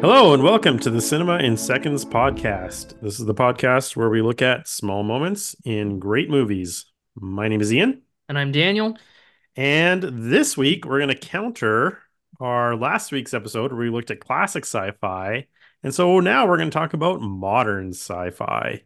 Hello, and welcome to the Cinema in Seconds podcast. This is the podcast where we look at small moments in great movies. My name is Ian. And I'm Daniel. And this week, we're going to counter our last week's episode where we looked at classic sci fi. And so now we're going to talk about modern sci fi.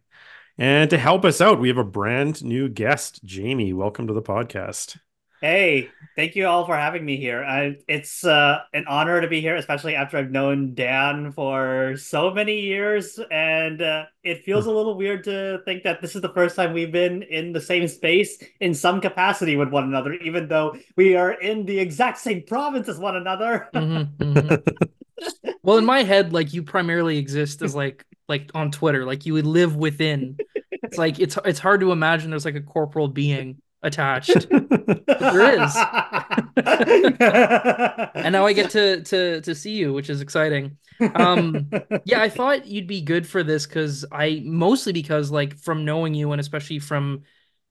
And to help us out, we have a brand new guest, Jaime. Welcome to the podcast. Hey, thank you all for having me here. I, it's uh, an honor to be here, especially after I've known Dan for so many years. And uh, it feels a little weird to think that this is the first time we've been in the same space in some capacity with one another, even though we are in the exact same province as one another. Mm-hmm, mm-hmm. well, in my head, like you primarily exist as like like on Twitter, like you would live within. It's like it's it's hard to imagine there's like a corporal being attached. there is. and now I get to to to see you, which is exciting. Um yeah, I thought you'd be good for this cuz I mostly because like from knowing you and especially from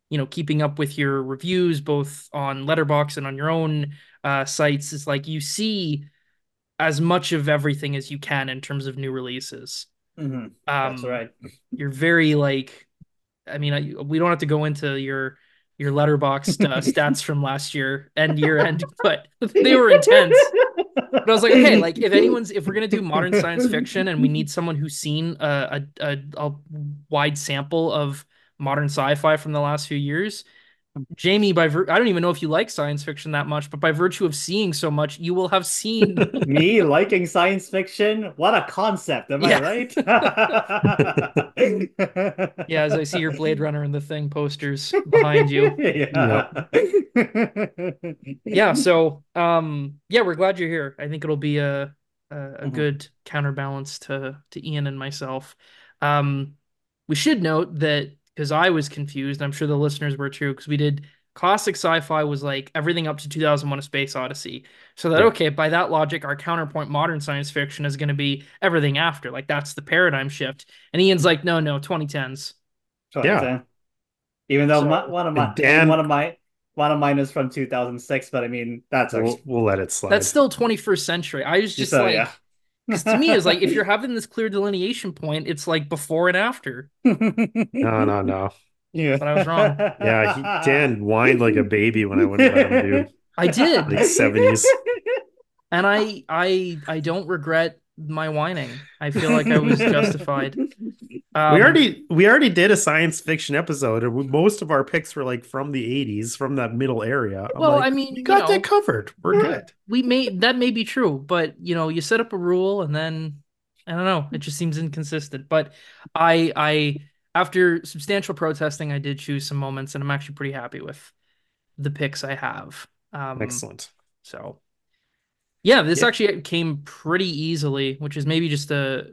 you know keeping up with your reviews both on Letterboxd and on your own uh sites is like you see as much of everything as you can in terms of new releases. Mm-hmm. Um, That's right. You're very like I mean, I, we don't have to go into your your Letterboxd uh, stats from last year end year end, but they were intense. But I was like, okay, like if anyone's if we're gonna do modern science fiction and we need someone who's seen a a, a, a wide sample of modern sci-fi from the last few years, Jaime, by vir- I don't even know if you like science fiction that much, but by virtue of seeing so much, you will have seen me liking science fiction. What a concept, am yeah. I right? yeah, as I see your Blade Runner and the Thing posters behind you. Yeah. yeah. So, um, yeah, we're glad you're here. I think it'll be a a, a mm-hmm. good counterbalance to to Ian and myself. Um, we should note that because I was confused. I'm sure the listeners were too because we did classic sci-fi was like everything up to 2001: A Space Odyssey. So that yeah. okay, by that logic, our counterpoint modern science fiction is going to be everything after. Like that's the paradigm shift. And Ian's like, no, no, 2010s. Yeah. Even though so, my, one of my Dan, one of my one of mine is from 2006, but I mean that's we'll, we'll let it slide. That's still 21st century. I was just so, like. Yeah. Because to me, it's like if you're having this clear delineation point, it's like before and after. No, no, no. Yeah, but I was wrong. Yeah, he, Dan whined like a baby when I went to let him do. I did like seventies, and I, I, I don't regret my whining. I feel like I was justified. Um, we already we already did a science fiction episode, and most of our picks were like from the '80s, from that middle area. I'm well, like, I mean, we got know, that covered. We're good. We may that may be true, but you know, you set up a rule, and then I don't know, it just seems inconsistent. But I, I after substantial protesting, I did choose some moments, and I'm actually pretty happy with the picks I have. Um, Excellent. So yeah, this yeah. actually came pretty easily, which is maybe just a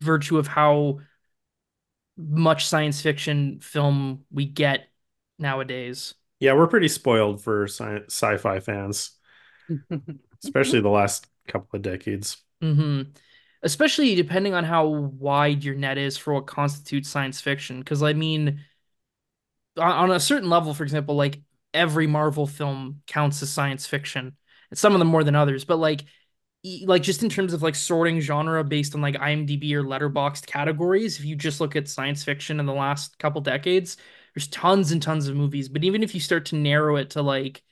virtue of how much science fiction film we get nowadays. Yeah, we're pretty spoiled for sci- sci-fi fans, especially the last couple of decades. Mm-hmm. Especially depending on how wide your net is for what constitutes science fiction. Because I mean, on a certain level, for example, like every Marvel film counts as science fiction some of them more than others, but like like just in terms of like sorting genre based on like IMDb or Letterboxd categories, if you just look at science fiction in the last couple decades, there's tons and tons of movies. But even if you start to narrow it to like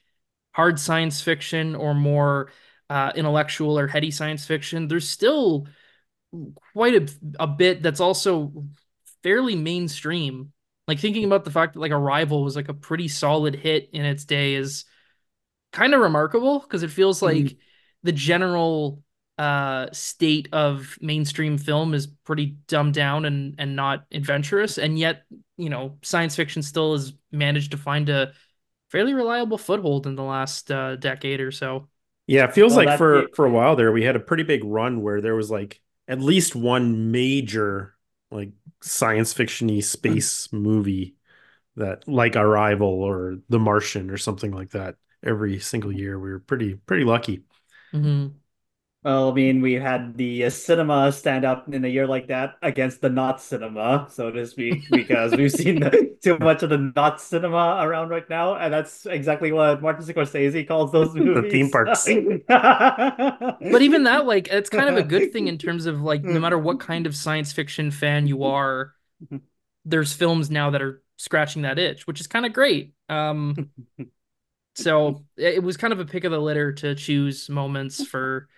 hard science fiction or more uh, intellectual or heady science fiction, there's still quite a, a bit that's also fairly mainstream. Like thinking about the fact that like Arrival was like a pretty solid hit in its day is kind of remarkable because it feels like mm. the general uh state of mainstream film is pretty dumbed down and and not adventurous. And yet you know science fiction still has managed to find a fairly reliable foothold in the last uh, decade or so. Yeah it feels well, like for for a while there we had a pretty big run where there was like at least one major like science fictiony space movie that like arrival or the martian or something like that every single year. We were pretty pretty lucky. Mm-hmm. Well, I mean, we had the uh, cinema stand up in a year like that against the not cinema, so to speak, because we've seen the, too much of the not cinema around right now, and that's exactly what Martin Scorsese calls those movies. the theme parks. but even that, like, it's kind of a good thing in terms of like, no matter what kind of science fiction fan you are, there's films now that are scratching that itch, which is kind of great. Um, so it was kind of a pick of the litter to choose moments for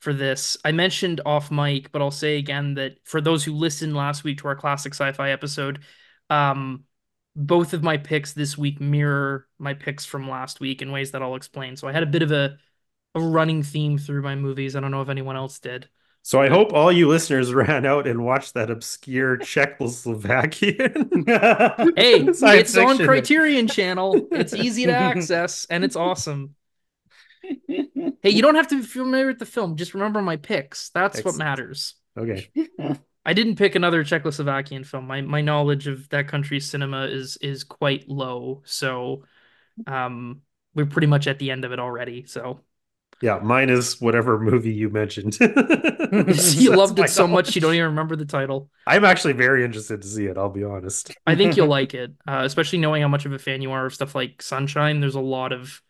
for this. I mentioned off mic, but I'll say again that for those who listened last week to our classic sci-fi episode, um, both of my picks this week mirror my picks from last week in ways that I'll explain. So I had a bit of a a running theme through my movies. I don't know if anyone else did. So I hope all you listeners ran out and watched that obscure Czechoslovakian. hey, it's on Criterion Channel. It's easy to access and it's awesome. hey, you don't have to be familiar with the film. Just remember my picks. That's Excellent. what matters. Okay. I didn't pick another Czechoslovakian film. My my knowledge of that country's cinema is is quite low. So um we're pretty much at the end of it already. So yeah, mine is whatever movie you mentioned. you loved it so much you don't even remember the title. I'm actually very interested to see it. I'll be honest. I think you'll like it, uh, especially knowing how much of a fan you are of stuff like Sunshine. There's a lot of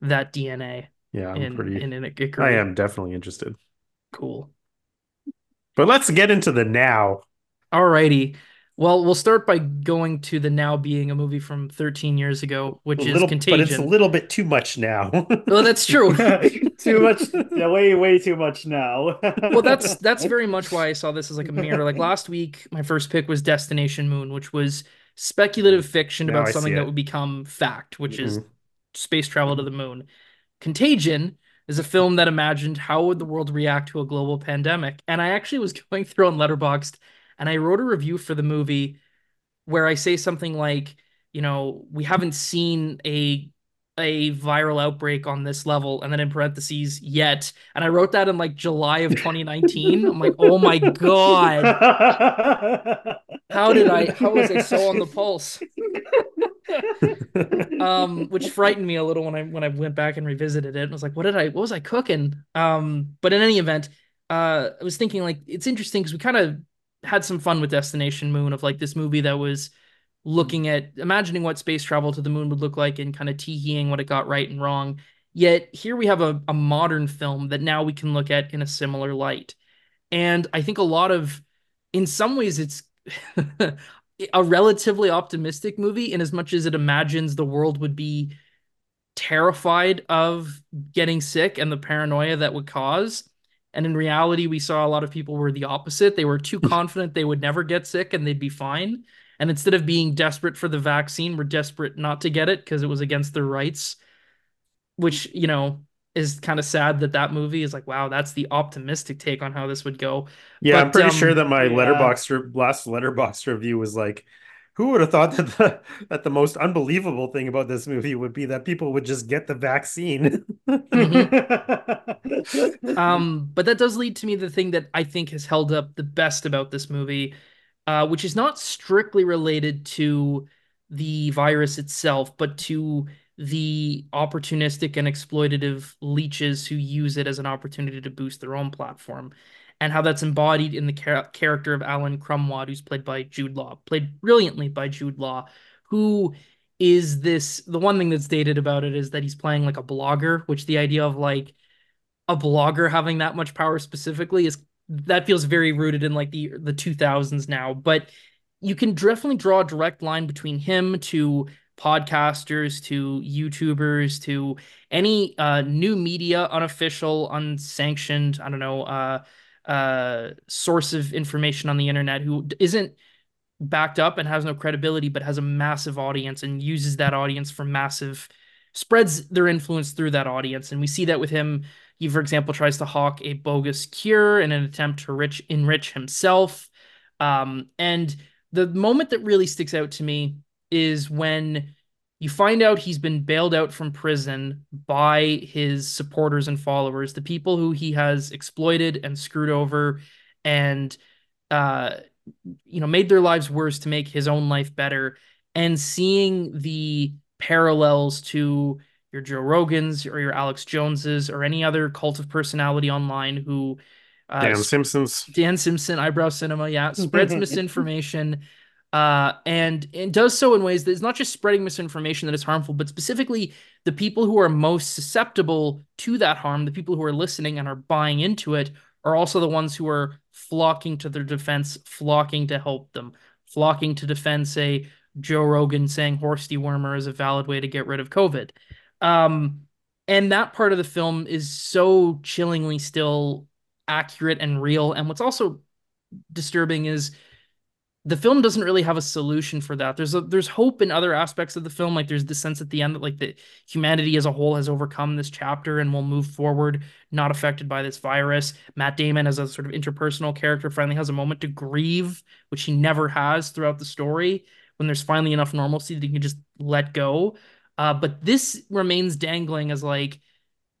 that DNA. Yeah, I'm in, pretty. In, in I am definitely interested. Cool. But let's get into the now. Alrighty. Well, we'll start by going to the now being a movie from 13 years ago, which little, is Contagion. But it's a little bit too much now. well, that's true. too much, yeah, way, way too much now. well, that's that's very much why I saw this as like a mirror. Like last week, my first pick was Destination Moon, which was speculative fiction about something that would become fact, which mm-hmm. is space travel to the moon. Contagion is a film that imagined how would the world react to a global pandemic. And I actually was going through on Letterboxd and I wrote a review for the movie where I say something like, you know, we haven't seen a a viral outbreak on this level and then in parentheses yet. And i wrote that in like july of 2019 i'm like oh my god. How did i how was i so on the pulse? Um which frightened me a little when i when i went back and revisited it and was like what did i what was i cooking? Um but in any event uh i was thinking like it's interesting because we kind of had some fun with destination moon of like this movie that was looking at imagining what space travel to the moon would look like and kind of teeing what it got right and wrong. Yet here we have a, a modern film that now we can look at in a similar light. And I think a lot of, in some ways, it's a relatively optimistic movie in as much as it imagines the world would be terrified of getting sick and the paranoia that would cause. And in reality, we saw a lot of people were the opposite. They were too confident they would never get sick and they'd be fine. And instead of being desperate for the vaccine, we're desperate not to get it because it was against their rights, which, you know, is kind of sad that that movie is like, wow, that's the optimistic take on how this would go. Yeah, but, I'm pretty um, sure that my yeah. Letterboxd last Letterboxd review was like, who would have thought that the that the most unbelievable thing about this movie would be that people would just get the vaccine? mm-hmm. um, but that does lead to me the thing that I think has held up the best about this movie, uh, which is not strictly related to the virus itself, but to the opportunistic and exploitative leeches who use it as an opportunity to boost their own platform, and how that's embodied in the char- character of Alan Krumwiede, who's played by Jude Law, played brilliantly by Jude Law, who is this the one thing that's stated about it is that he's playing like a blogger, which the idea of like a blogger having that much power specifically is that feels very rooted in like the the 2000s now. But you can definitely draw a direct line between him to podcasters to youtubers to any uh, new media unofficial unsanctioned i don't know uh, uh, source of information on the internet who isn't backed up and has no credibility but has a massive audience and uses that audience for massive spreads their influence through that audience and we see that with him he, for example, tries to hawk a bogus cure in an attempt to rich, enrich himself. Um, and the moment that really sticks out to me is when you find out he's been bailed out from prison by his supporters and followers, the people who he has exploited and screwed over and uh, you know made their lives worse to make his own life better. And seeing the parallels to your Joe Rogans or your Alex Joneses or any other cult of personality online who uh, Dan Simpson's. Dan Simpson eyebrow cinema, yeah, spreads misinformation uh, and it does so in ways that it's not just spreading misinformation that is harmful, but specifically the people who are most susceptible to that harm, the people who are listening and are buying into it, are also the ones who are flocking to their defense, flocking to help them, flocking to defend, say, Joe Rogan saying horse dewormer is a valid way to get rid of COVID. Um, and that part of the film is so chillingly still accurate and real. And what's also disturbing is the film doesn't really have a solution for that. There's a there's hope in other aspects of the film. Like there's the sense at the end that like the humanity as a whole has overcome this chapter and will move forward, not affected by this virus. Matt Damon as a sort of interpersonal character finally has a moment to grieve, which he never has throughout the story. When there's finally enough normalcy that he can just let go. Uh, but this remains dangling as like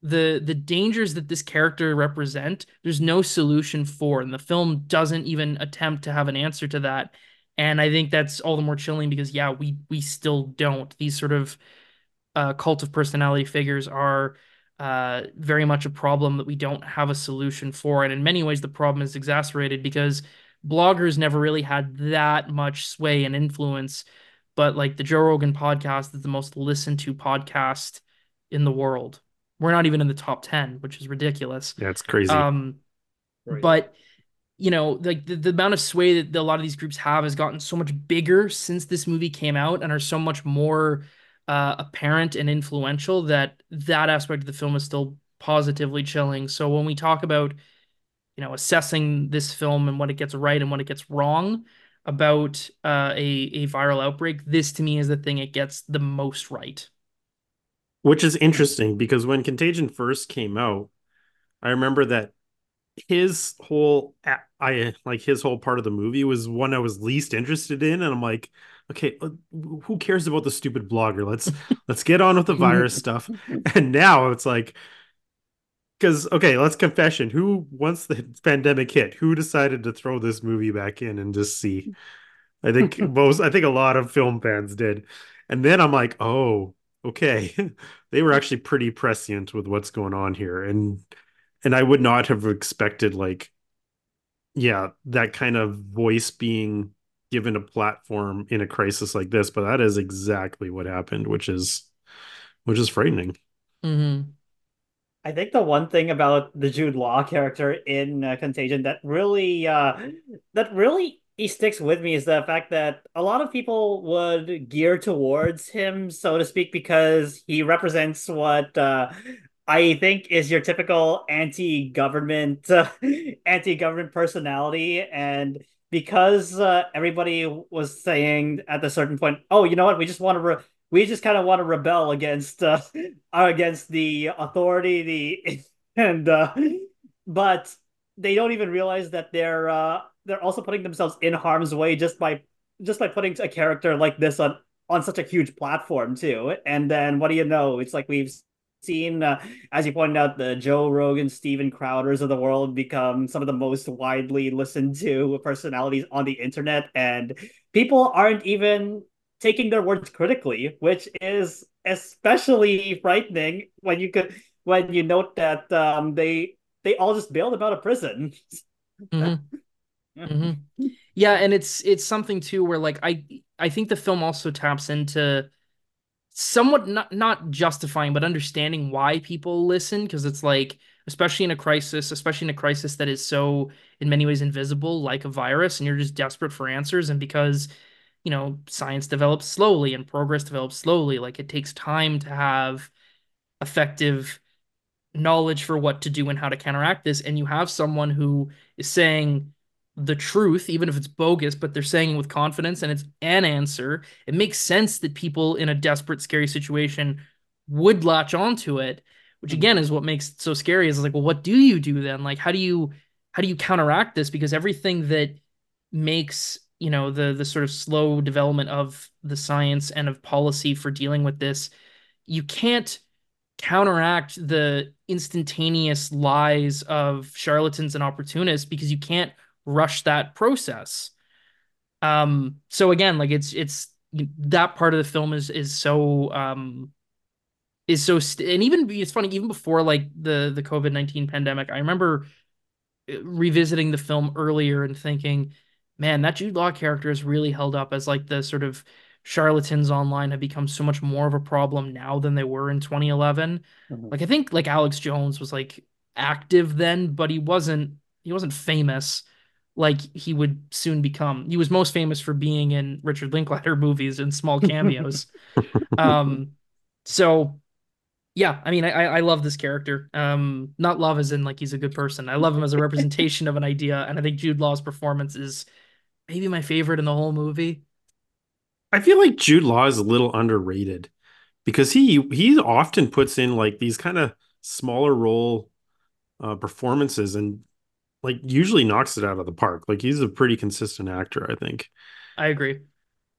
the the dangers that this character represent there's no solution for and the film doesn't even attempt to have an answer to that. And i think that's all the more chilling because yeah we we still don't. These sort of uh, cult of personality figures are uh, very much a problem that we don't have a solution for. And in many ways the problem is exacerbated because bloggers never really had that much sway and influence. But like the joe rogan podcast is the most listened to podcast in the world we're not even in the top 10, which is ridiculous. Yeah, it's crazy. Um, right. But, you know, like the, the amount of sway that a lot of these groups have has gotten so much bigger since this movie came out and are so much more uh, apparent and influential that that aspect of the film is still positively chilling. So when we talk about, you know, assessing this film and what it gets right and what it gets wrong about uh, a, a viral outbreak, this to me is the thing it gets the most right. Which is interesting because when Contagion first came out, I remember that his whole I like his whole part of the movie was one I was least interested in, and I'm like, okay, uh, who cares about the stupid blogger? Let's let's get on with the virus stuff. And now it's like, because okay, let's confession. Who once the pandemic hit, who decided to throw this movie back in and just see? I think most, I think a lot of film fans did, and then I'm like, oh, okay, they were actually pretty prescient with what's going on here, and and I would not have expected like, yeah, that kind of voice being given a platform in a crisis like this, but that is exactly what happened, which is which is frightening. Mm-hmm. I think the one thing about the Jude Law character in uh, Contagion that really uh, that really he sticks with me is the fact that a lot of people would gear towards him, so to speak, because he represents what uh, I think is your typical anti-government, anti-government personality, and because uh, everybody was saying at a certain point, "Oh, you know what? We just want to re- we just kind of want to rebel against uh, against the authority, the and uh, but they don't even realize that they're uh, they're also putting themselves in harm's way just by just by putting a character like this on on such a huge platform too. And then what do you know? It's like we've seen, uh, as you pointed out, the Joe Rogan, Steven Crowders of the world become some of the most widely listened to personalities on the internet, and people aren't even taking their words critically, which is especially frightening when you could when you note that um, they they all just bailed him out of prison. Mm-hmm. Mm-hmm. Yeah, and it's it's something too where like I I think the film also taps into somewhat not not justifying but understanding why people listen because it's like especially in a crisis especially in a crisis that is so in many ways invisible like a virus and you're just desperate for answers and because you know science develops slowly and progress develops slowly like it takes time to have effective knowledge for what to do and how to counteract this and you have someone who is saying the truth, even if it's bogus, but they're saying it with confidence and it's an answer. It makes sense that people in a desperate, scary situation would latch onto it, which mm-hmm. again is what makes it so scary. Is like, well, what do you do then? Like, how do you how do you counteract this? Because everything that makes you know the the sort of slow development of the science and of policy for dealing with this, you can't counteract the instantaneous lies of charlatans and opportunists because you can't rush that process. Um, so again, like it's it's that part of the film is is so um is so st- and even it's funny even before like the the COVID-19 pandemic I remember uh, revisiting the film earlier and thinking man that Jude Law character is really held up as like the sort of charlatans online have become so much more of a problem now than they were in 2011 Mhm. like I think like Alex Jones was like active then but he wasn't he wasn't famous like he would soon become he was most famous for being in Richard Linklater movies and small cameos um so yeah, I mean, I I love this character. Um, not love as in like he's a good person. I love him as a representation of an idea, and I think Jude Law's performance is maybe my favorite in the whole movie. I feel like Jude Law is a little underrated because he he often puts in like these kind of smaller role uh, performances and like usually knocks it out of the park. Like he's a pretty consistent actor, I think. I agree.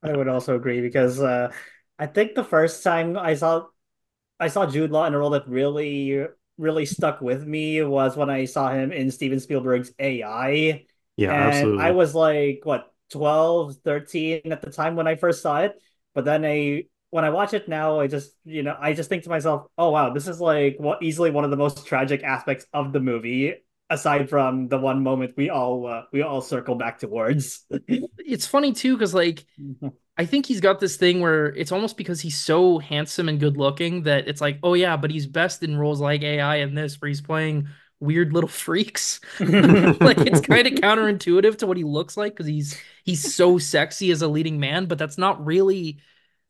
I would also agree because uh, I think the first time I saw I saw Jude Law in a role that really really stuck with me was when I saw him in Steven Spielberg's AI. Yeah, And I was like, what, 12, 13 at the time when I first saw it. But then I when I watch it now, I just, you know, I just think to myself, oh wow, this is like what easily one of the most tragic aspects of the movie, aside from the one moment we all uh, we all circle back towards. It's funny too because like I think he's got this thing where it's almost because he's so handsome and good looking that it's like, oh yeah, but he's best in roles like AI and this where he's playing weird little freaks. like it's kind of counterintuitive to what he looks like because he's he's so sexy as a leading man, but that's not really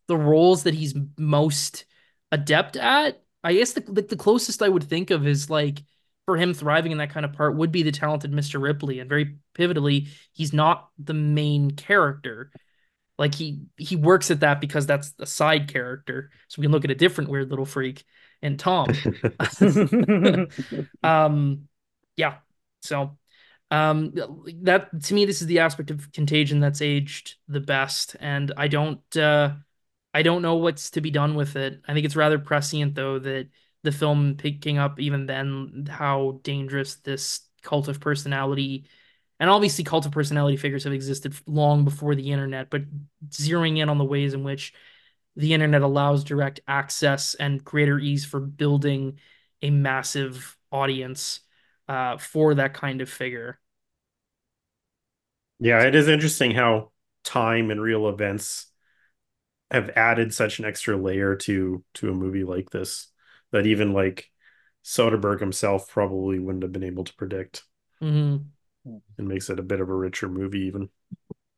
the roles that he's most adept at. I guess the the, the closest I would think of is like for him thriving in that kind of part would be the talented Mr. Ripley, and very pivotally, he's not the main character. Like he he works at that because that's the side character. So we can look at a different weird little freak and Tom. um, yeah. So um that to me this is the aspect of contagion that's aged the best and i don't uh i don't know what's to be done with it i think it's rather prescient though that the film picking up even then how dangerous this cult of personality and obviously cult of personality figures have existed long before the internet but zeroing in on the ways in which the internet allows direct access and greater ease for building a massive audience uh, for that kind of figure. Yeah, it is interesting how time and real events have added such an extra layer to to a movie like this that even like Soderbergh himself probably wouldn't have been able to predict Mhm. and makes it a bit of a richer movie even.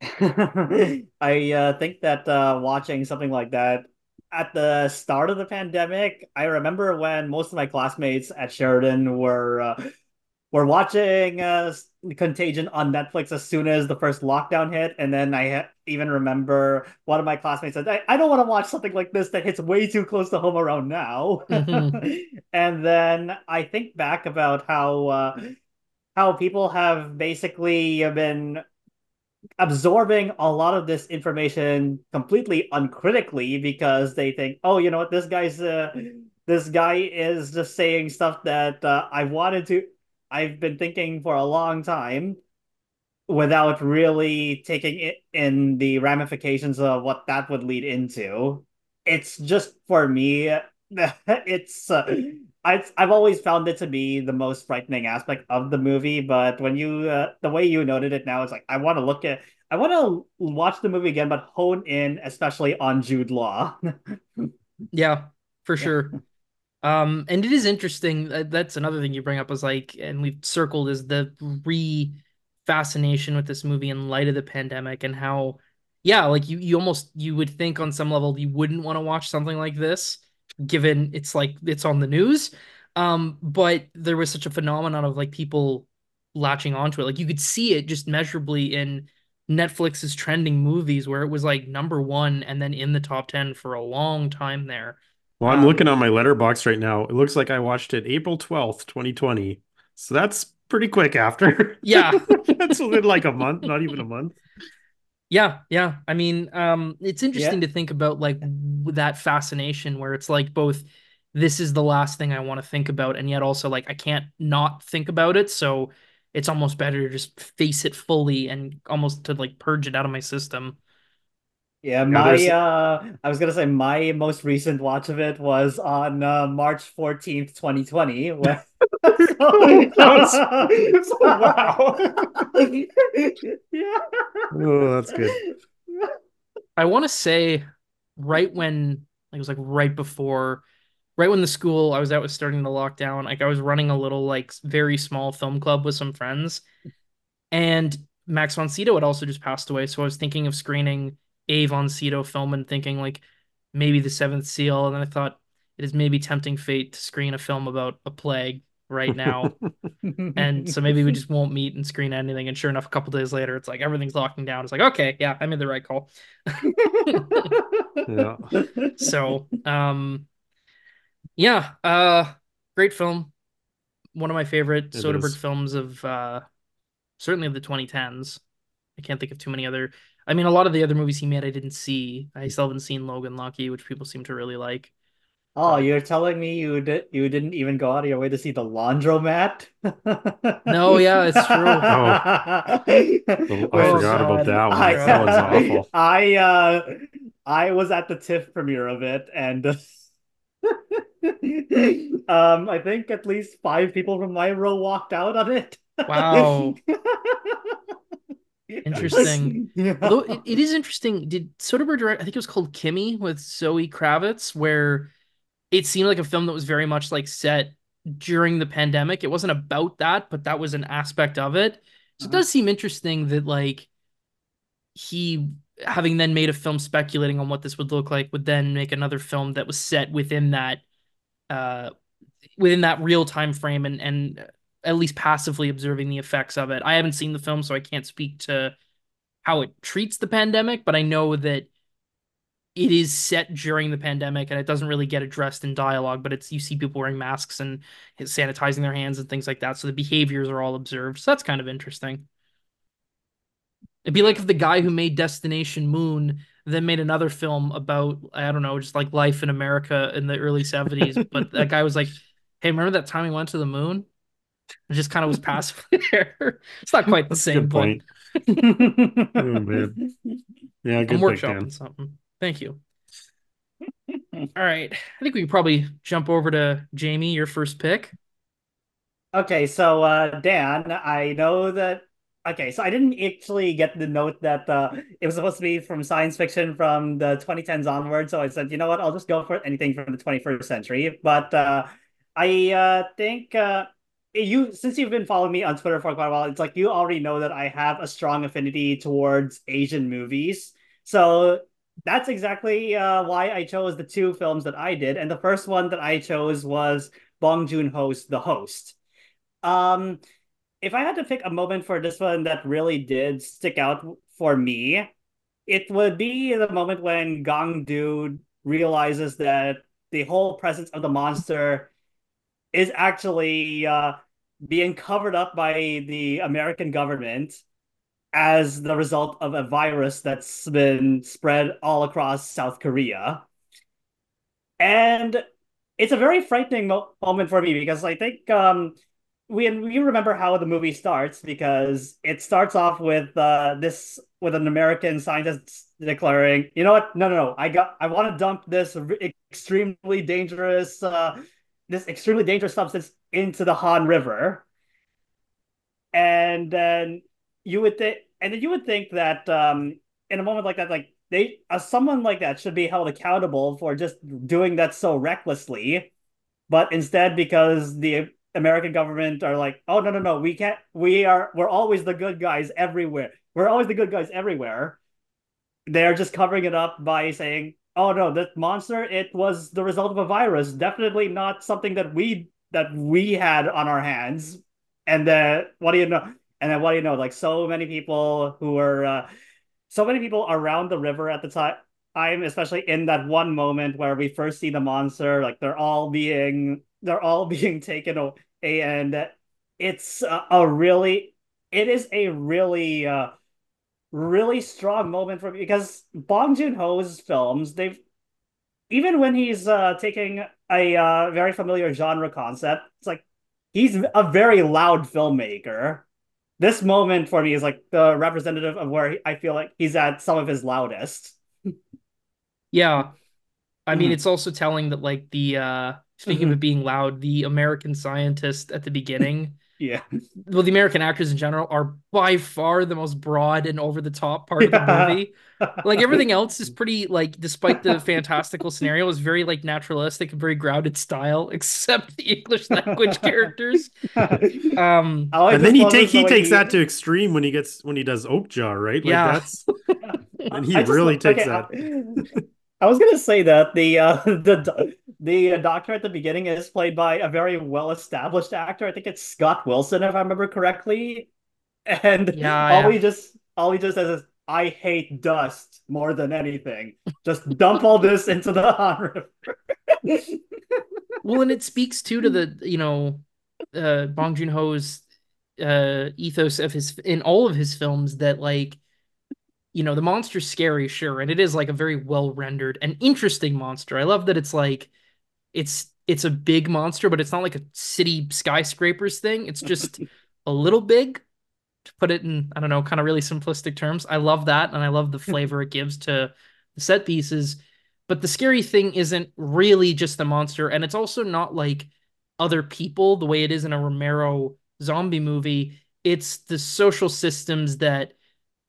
I uh, think that uh, watching something like that at the start of the pandemic, I remember when most of my classmates at Sheridan were uh, were watching uh, Contagion on Netflix as soon as the first lockdown hit, and then I ha even remember one of my classmates said, I, "I don't want to watch something like this that hits way too close to home around now." Mhm. And then I think back about how uh, how people have basically been absorbing a lot of this information completely uncritically because they think, oh, you know what, this guy's uh, this guy is just saying stuff that uh, I wanted to, I've been thinking for a long time without really taking it in the ramifications of what that would lead into. It's just for me, it's uh, I, I've always found it to be the most frightening aspect of the movie, but when you uh, the way you noted it now, it's like I want to look at I want to watch the movie again, but hone in especially on Jude Law. Yeah, for Yeah. sure. Um, and it is interesting. uh, That's another thing you bring up is like, and we've circled is the re fascination with this movie in light of the pandemic and how, yeah, like you you almost you would think on some level you wouldn't want to watch something like this, given it's like it's on the news. Um, but there was such a phenomenon of like people latching onto it. Like you could see it just measurably in Netflix's trending movies where it was like number one and then in the top 10 for a long time there. Well, I'm Um, looking on my Letterboxd right now. It looks like I watched it April 12th, 2020. So that's pretty quick after. Yeah. That's within like a month, not even a month. Yeah, yeah. I mean, um, it's interesting to think about like that fascination where it's like both this is the last thing I want to think about, and yet also like I can't not think about it. So it's almost better to just face it fully and almost to like purge it out of my system. Yeah, Yeah, my there's uh I was gonna say my most recent watch of it was on uh, March 14th, 2020 when Wow. Yeah. oh, that's good. I want to say right when like, it was like right before right when the school I was at was starting to lock down, like I was running a little like very small film club with some friends, and Max von Sydow had also just passed away. So I was thinking of screening a Sydow film and thinking like maybe The Seventh Seal, and then I thought it is maybe tempting fate to screen a film about a plague right now. And so maybe we just won't meet and screen anything. And sure enough, a couple days later, it's like everything's locking down. It's like, okay, yeah, I made the right call. Yeah. So, um, yeah, uh, great film. One of my favorite It Soderbergh is. films of uh, certainly of the 2010s. I can't think of too many other. I mean, a lot of the other movies he made I didn't see. I still haven't seen Logan Lucky, which people seem to really like. Oh, you're telling me you did you didn't even go out of your way to see the laundromat? No, yeah, it's true. Oh. I Oh, forgot about that one. I, That one's awful. I uh I was at the TIFF premiere of it and um I think at least five people from my row walked out on it. Wow. Interesting. Yeah. Although it, it is interesting, did Soderbergh direct? I think it was called Kimi with Zoe Kravitz, where it seemed like a film that was very much like set during the pandemic. It wasn't about that, but that was an aspect of it. So it Uh-huh. does seem interesting that like he having then made a film speculating on what this would look like would then make another film that was set within that uh within that real time frame and and at least passively observing the effects of it. I haven't seen the film so I can't speak to how it treats the pandemic, but I know that it is set during the pandemic and it doesn't really get addressed in dialogue, but it's you see people wearing masks and sanitizing their hands and things like that. So the behaviors are all observed. So that's kind of interesting. It'd be like if the guy who made Destination Moon then made another film about, I don't know, just like life in America in the early 70s. But that guy was like, hey, remember that time we went to the moon? It just kind of was passively there. It's not quite the That's same, good point. Oh, man. Yeah, I'm good pick, Dan. something. Thank you. All right. I think we can probably jump over to Jaime, your first pick. Okay, so uh Dan, I know that okay, so I didn't actually get the note that uh it was supposed to be from science fiction from the 2010s onward, so I said, you know what, I'll just go for anything from the 21st century. But uh I uh think uh you since you've been following me on Twitter for quite a while, it's like you already know that I have a strong affinity towards Asian movies. So that's exactly uh why I chose the two films that I did. And the first one that I chose was Bong Joon-ho's The Host. Um, if I had to pick a moment for this one that really did stick out for me, it would be the moment when Gang-du realizes that the whole presence of the monster is actually uh, being covered up by the American government as the result of a virus that's been spread all across South Korea. And it's a very frightening mo moment for me because I think um, we we remember how the movie starts because it starts off with uh, this with an American scientist declaring, you know what? No, no, no. I got I want to dump this extremely dangerous uh, this extremely dangerous substance into the Han River. And then you would think and then you would think that um, in a moment like that, like they uh, someone like that should be held accountable for just doing that so recklessly. But instead, because the American government are like, oh no no no, we can't. We are we're always the good guys everywhere. We're always the good guys everywhere. They're just covering it up by saying, oh no, that monster it was the result of a virus. Definitely not something that we that we had on our hands. And then what do you know? And then what do you know? Like so many people who were, uh, so many people around the river at the time I'm especially in that one moment where we first see the monster, like they're all being they're all being taken away, and it's a, a really it is a really uh really strong moment for me because Bong Joon-ho's films, they've even when he's uh taking a uh very familiar genre concept, it's like he's a very loud filmmaker. This moment for me is like the representative of where I feel like he's at some of his loudest. Yeah. I mean, Mhm. it's also telling that like the uh speaking of Mhm. it being loud, the American scientist at the beginning, Yeah. well, the American actors in general are by far the most broad and over the top part of the movie. Like everything else is pretty like despite the fantastical scenario is very like naturalistic and very grounded style, except the English language characters. Um I like and then he one take he takes he- that to extreme when he gets when he does Okja, right? Like Yeah. that's and he I really look- takes okay, that. I, was gonna say that the uh, the the doctor at the beginning is played by a very well established actor. I think it's Scott Wilson, if I remember correctly. And Yeah, all yeah. he just all he just says is, "I hate dust more than anything. Just dump all this into the Han River." well, and it speaks too to the you know uh Bong Joon-ho's uh ethos of his in all of his films that like you know the monster's scary sure and it is like a very well rendered and interesting monster. I love that it's like it's it's a big monster but it's not like a city skyscrapers thing. It's just a little big to put it in i don't know kind of really simplistic terms. I love that and i love the flavor it gives to the set pieces but the scary thing isn't really just the monster and it's also not like other people the way it is in a romero zombie movie. It's the social systems that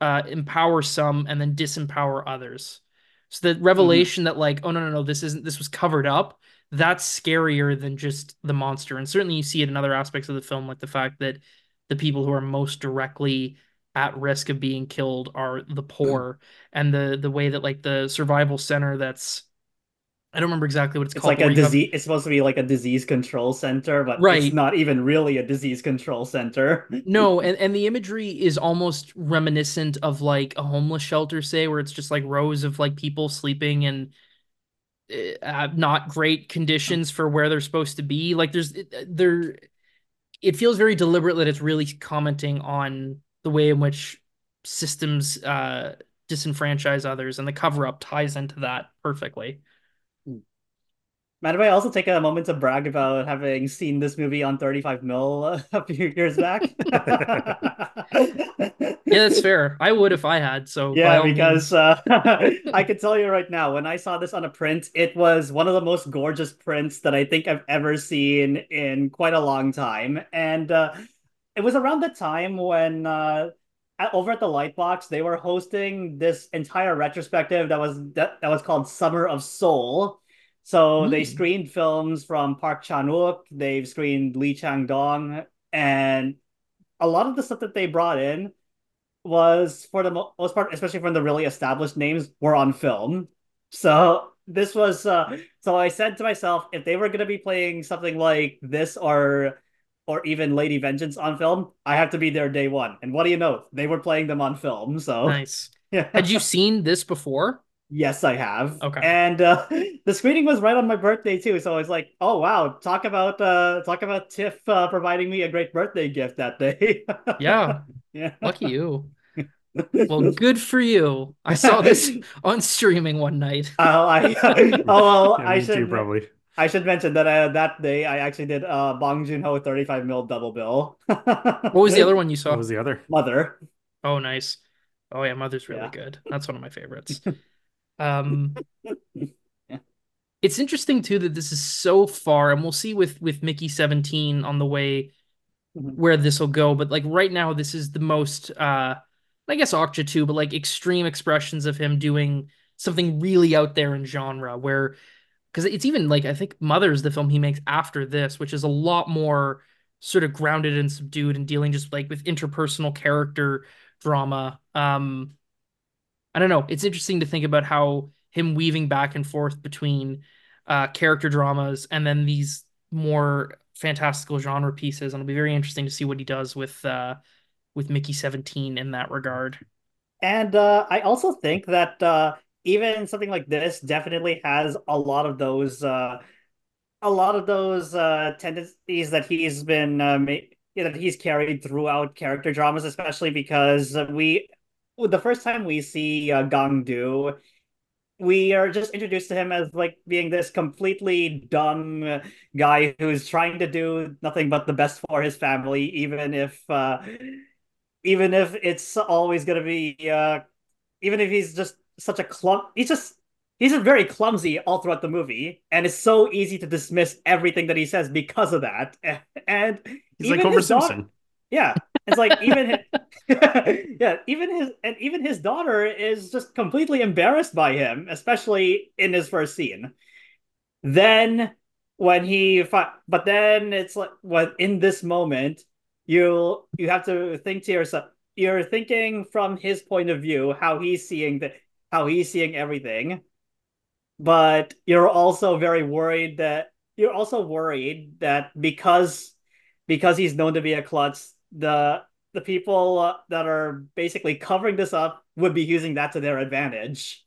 uh, empower some and then disempower others. So the revelation that like, oh no no no, this isn't this was covered up. That's scarier than just the monster. And certainly you see it in other aspects of the film, like the fact that the people who are most directly at risk of being killed are the poor, and the the way that like the survival center that's I don't remember exactly what it's, It's called. like a you have- disease. It's supposed to be like a disease control center, but Right. it's not even really a disease control center. No, and, and the imagery is almost reminiscent of like a homeless shelter, say, where it's just like rows of like people sleeping in uh, not great conditions for where they're supposed to be. Like there's there, it feels very deliberate that it's really commenting on the way in which systems uh disenfranchise others, and the cover up ties into that perfectly. Matt, I also take a moment to brag about having seen this movie on 35 mil a few years back. Yeah, that's fair. I would if I had. So Yeah, because uh, I can tell you right now, when I saw this on a print, it was one of the most gorgeous prints that I think I've ever seen in quite a long time. And uh, it was around the time when uh, over at the Lightbox, they were hosting this entire retrospective that was that, that was called Summer of Soul. So they Hmm. screened films from Park Chan-wook, they've screened Lee Chang-dong, and a lot of the stuff that they brought in was for the most part, especially from the really established names, were on film. So this was uh so I said to myself, if they were gonna be playing something like this or or even Lady Vengeance on film, I have to be there day one. And what do you know? They were playing them on film. So nice. yeah. Had you seen this before? Yes, I have. Okay. And uh, the screening was right on my birthday too, so I was like, "Oh wow, talk about uh, talk about Tiff uh, providing me a great birthday gift that day." Yeah, yeah. lucky you. Well, good for you. I saw this on streaming one night. Oh, I oh well, Yeah, I me too, should probably. I should mention that uh, that day I actually did uh Bong Joon-ho 35 mil double bill. What was the other one you saw? What was the other? Mother? Oh, nice. Oh yeah, Mother's really Yeah. good. That's one of my favorites. Um, Yeah. it's interesting too that this is so far, and we'll see with with Mickey 17 on the way Mhm. where this will go. But like right now, this is the most uh I guess Okja too, but like extreme expressions of him doing something really out there in genre where because it's even like I think Mother's the film he makes after this, which is a lot more sort of grounded and subdued and dealing just like with interpersonal character drama. Um I don't know. It's interesting to think about how him weaving back and forth between uh character dramas and then these more fantastical genre pieces. And it'll be very interesting to see what he does with uh with Mickey 17 in that regard. And uh, I also think that uh, even something like this definitely has a lot of those uh, a lot of those uh, tendencies that he's been uh, ma- that he's carried throughout character dramas, especially because we the first time we see uh, Gang-du, we are just introduced to him as like being this completely dumb guy who's trying to do nothing but the best for his family, even if uh, even if it's always going to be uh, even if he's just such a clump, he's just he's just very clumsy all throughout the movie, and it's so easy to dismiss everything that he says because of that. And he's like Homer Simpson. Yeah, it's like even yeah, even his and even his daughter is just completely embarrassed by him, especially in his first scene. Then when he but then it's like what in this moment you you have to think to yourself you're thinking from his point of view how he's seeing the how he's seeing everything but you're also very worried that you're also worried that because because he's known to be a klutz the the people uh, that are basically covering this up would be using that to their advantage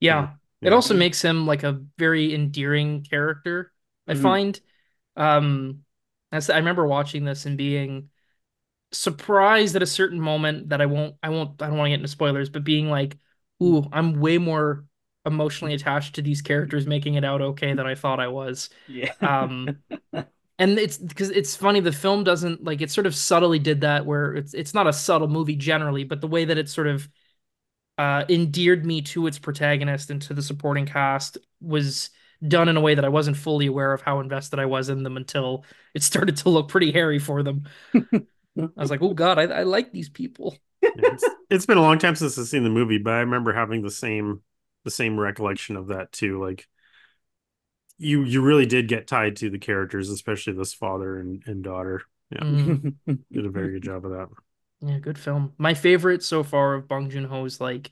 yeah it also makes him like a very endearing character i mm-hmm. find um as i remember watching this and being surprised at a certain moment that i won't i won't i don't want to get into spoilers but being like ooh i'm way more emotionally attached to these characters making it out okay than I thought I was. Yeah. Um and it's because it's funny the film doesn't like it sort of subtly did that where it's it's not a subtle movie generally, but the way that it sort of uh endeared me to its protagonist and to the supporting cast was done in a way that I wasn't fully aware of how invested I was in them until it started to look pretty hairy for them. I was like, oh god, I, I like these people. it's, it's been a long time since I've seen the movie, but I remember having the same the same recollection of that too. Like you you really did get tied to the characters, especially this father and, and daughter. Yeah. Mm. did a very good job of that. Yeah, good film. My favorite so far of Bong Joon Ho's like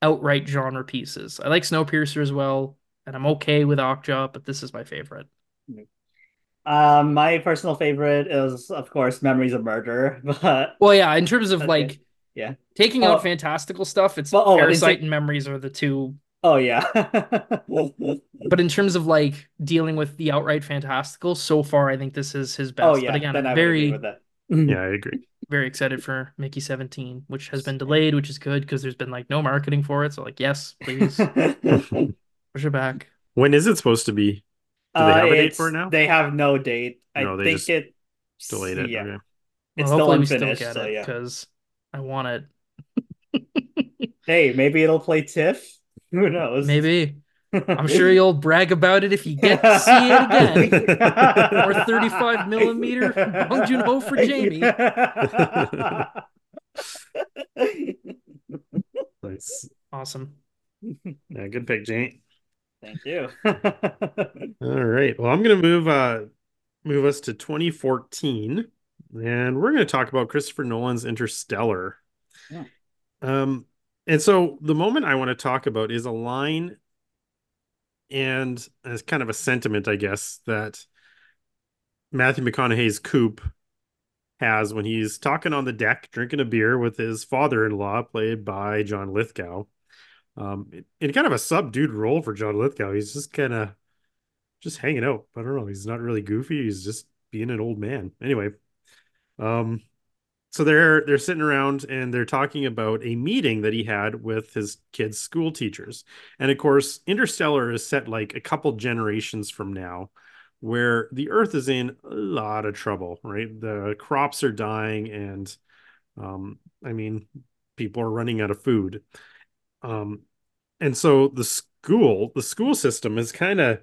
outright genre pieces. I like Snowpiercer as well, and I'm okay with Okja, but this is my favorite. Um, my personal favorite is, of course, Memories of Murder. But well, yeah, in terms of okay. like, yeah, taking out fantastical stuff, it's oh, Parasite and Memories are the two Oh yeah. but in terms of like dealing with the outright fantastical, so far I think this is his oh, best. Oh, yeah. But again, I'm very yeah, I agree. Very excited for Mickey 17, which has been delayed, which is good because there's been like no marketing for it. So like, yes, please push it back. When is it supposed to be? Do they have uh, a date for it now? They have no date. No, I think it delayed it. Yeah. Okay. It's well, still unfinished, we still get so, it because I want it. hey, maybe it'll play TIFF. Who knows? Maybe. I'm sure you'll brag about it if you get to see it again. or 35 millimeter Bong Joon Ho for Jaime. nice. Awesome. Yeah, good pick, Jane. Thank you. All right. Well, I'm gonna move uh move us to 2014, and we're gonna talk about Christopher Nolan's Interstellar. Yeah. Um, and so the moment I want to talk about is a line and as kind of a sentiment, I guess, that Matthew McConaughey's coop has when he's talking on the deck, drinking a beer with his father-in-law, played by John Lithgow. Um, in kind of a subdued role for John Lithgow. He's just kind of just hanging out. I don't know. He's not really goofy. He's just being an old man. Anyway, um, so they're they're sitting around and they're talking about a meeting that he had with his kids' school teachers. And of course, Interstellar is set like a couple generations from now where the earth is in a lot of trouble, right? The crops are dying and um I mean, people are running out of food. Um and so the school, the school system has kind of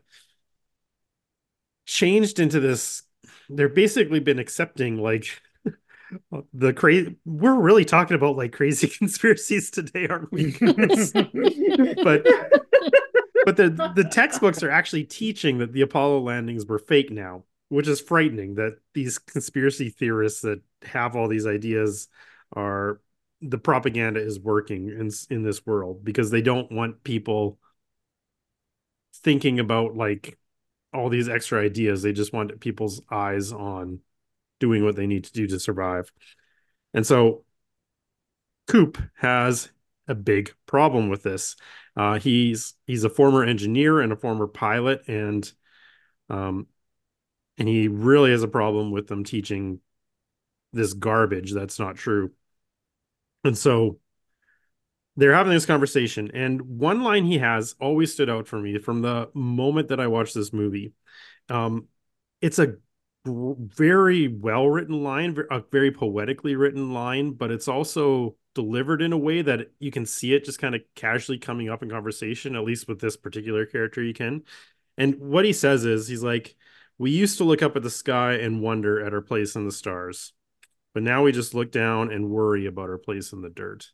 changed into this they're basically been accepting like the crazy we're really talking about like crazy conspiracies today aren't we but but the the textbooks are actually teaching that the apollo landings were fake now which is frightening that these conspiracy theorists that have all these ideas are the propaganda is working in in this world because they don't want people thinking about like all these extra ideas. They just want people's eyes on doing what they need to do to survive. And so Coop has a big problem with this. Uh, he's he's a former engineer and a former pilot, and um, and he really has a problem with them teaching this garbage that's not true. And so they're having this conversation, and one line he has always stood out for me from the moment that I watched this movie. Um, it's a very well written line, a very poetically written line, but it's also delivered in a way that you can see it just kind of casually coming up in conversation, at least with this particular character, you can. And what he says is, he's like, We used to look up at the sky and wonder at our place in the stars, but now we just look down and worry about our place in the dirt.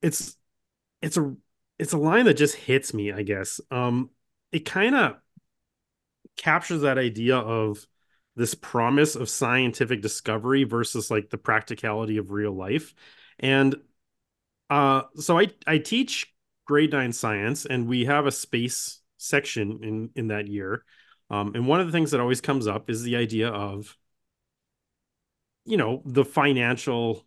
It's, it's a, it's a line that just hits me, I guess. Um, it kind of captures that idea of this promise of scientific discovery versus like the practicality of real life. And uh, so I I teach grade nine science, and we have a space section in in that year. Um, and one of the things that always comes up is the idea of, you know, the financial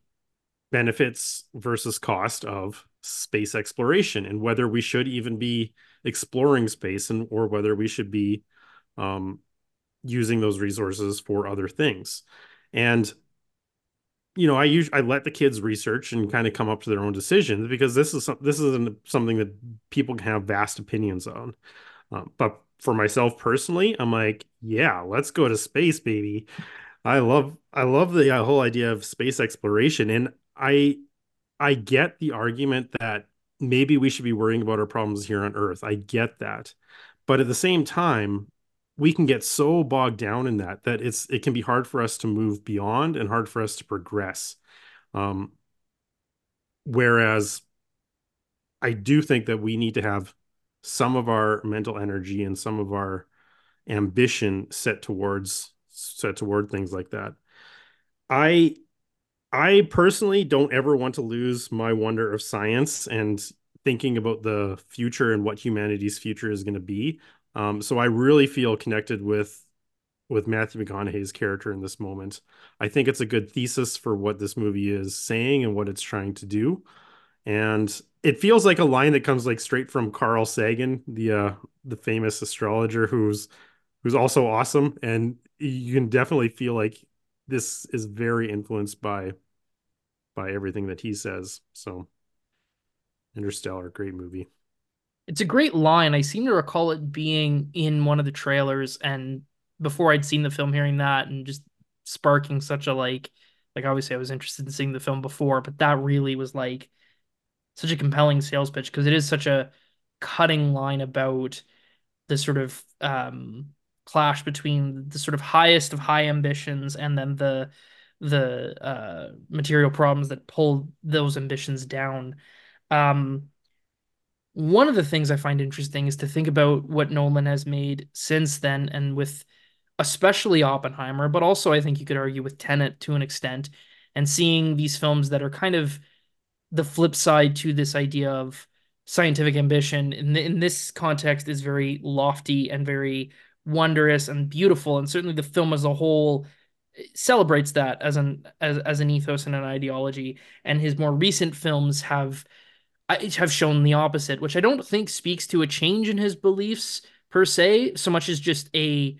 benefits versus cost of space exploration, and whether we should even be exploring space, and or whether we should be um, using those resources for other things. And you know, I usually I let the kids research and kind of come up to their own decisions because this is this is something that people can have vast opinions on. Um, but for myself personally, I'm like, yeah, let's go to space, baby. I love I love the uh, whole idea of space exploration, and I I get the argument that maybe we should be worrying about our problems here on Earth. I get that, but at the same time, we can get so bogged down in that that it's it can be hard for us to move beyond and hard for us to progress. Um, whereas i do think that we need to have some of our mental energy and some of our ambition set towards set toward things like that. I i personally don't ever want to lose my wonder of science and thinking about the future and what humanity's future is going to be um, so I really feel connected with with Matthew McConaughey's character in this moment. I think it's a good thesis for what this movie is saying and what it's trying to do. And it feels like a line that comes like straight from Carl Sagan, the uh the famous astrologer who's who's also awesome and you can definitely feel like this is very influenced by by everything that he says. So Interstellar, great movie. It's a great line. I seem to recall it being in one of the trailers and before I'd seen the film hearing that and just sparking such a like like obviously I was interested in seeing the film before, but that really was like such a compelling sales pitch because it is such a cutting line about the sort of um clash between the sort of highest of high ambitions and then the the uh material problems that pull those ambitions down. Um one of the things I find interesting is to think about what Nolan has made since then, and with especially Oppenheimer, but also I think you could argue with Tenet to an extent, and seeing these films that are kind of the flip side to this idea of scientific ambition in, the, in this context is very lofty and very wondrous and beautiful, and certainly the film as a whole eh, celebrates that as an as, as an ethos and an ideology. And his more recent films have have shown the opposite, which I don't think speaks to a change in his beliefs per se, so much as just a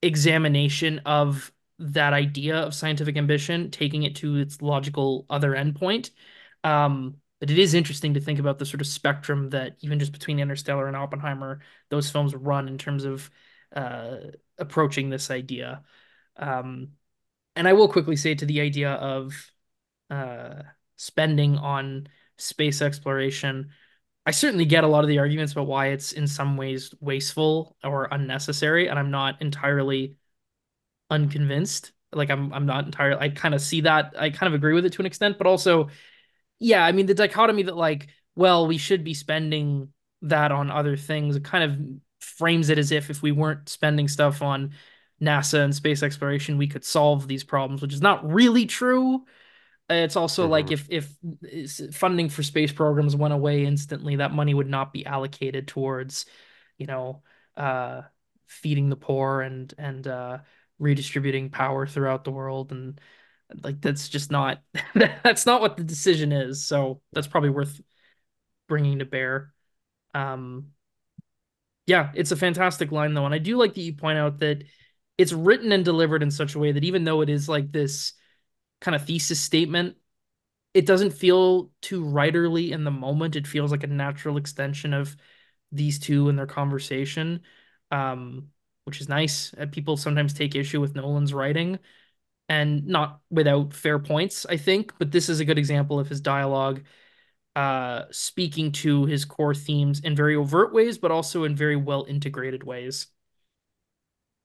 examination of that idea of scientific ambition, taking it to its logical other endpoint. Um, but it is interesting to think about the sort of spectrum that even just between Interstellar and Oppenheimer, those films run in terms of uh, approaching this idea. Um, and I will quickly say to the idea of uh, spending on space exploration. I certainly get a lot of the arguments about why it's in some ways wasteful or unnecessary, and I'm not entirely unconvinced. Like I'm I'm not entirely I kind of see that. I kind of agree with it to an extent, but also yeah, I mean the dichotomy that like, well, we should be spending that on other things, it kind of frames it as if if we weren't spending stuff on NASA and space exploration, we could solve these problems, which is not really true. It's also mm-hmm. like if if funding for space programs went away instantly, that money would not be allocated towards, you know, uh, feeding the poor and and uh, redistributing power throughout the world, and like that's just not that's not what the decision is. So that's probably worth bringing to bear. Um, yeah, it's a fantastic line though, and I do like that you point out that it's written and delivered in such a way that even though it is like this kind of thesis statement. It doesn't feel too writerly in the moment. It feels like a natural extension of these two and their conversation, um, which is nice. Uh, people sometimes take issue with Nolan's writing, and not without fair points, I think. But this is a good example of his dialogue uh, speaking to his core themes in very overt ways, but also in very well integrated ways.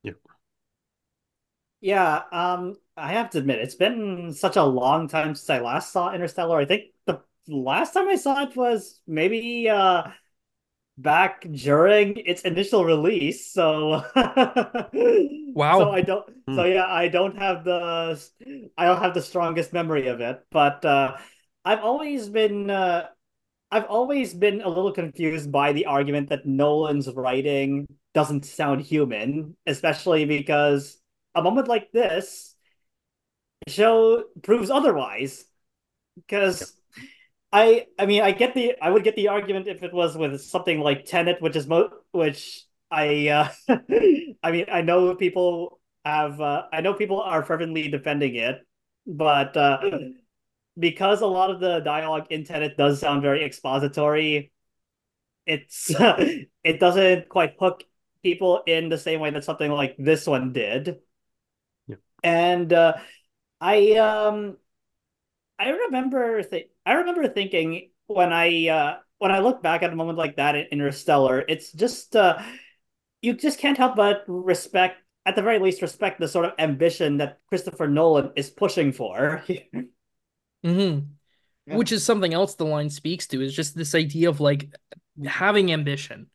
Yeah. Yeah, um, I have to admit, it's been such a long time since I last saw Interstellar. I think the last time I saw it was maybe uh back during its initial release. So wow. So I don't Hmm. so yeah, I don't have the I don't have the strongest memory of it, but uh I've always been uh I've always been a little confused by the argument that Nolan's writing doesn't sound human, especially because a moment like this show proves otherwise. Because I I mean I get the I would get the argument if it was with something like Tenet, which is mo which I uh I mean I know people have uh, I know people are fervently defending it, but uh because a lot of the dialogue in Tenet does sound very expository, it's it doesn't quite hook people in the same way that something like this one did. Yeah. And uh I um I remember th I remember thinking when I uh when I look back at a moment like that in Interstellar, it's just uh you just can't help but respect at the very least respect the sort of ambition that Christopher Nolan is pushing for. hmm Yeah. Which is something else the line speaks to is just this idea of like having ambition,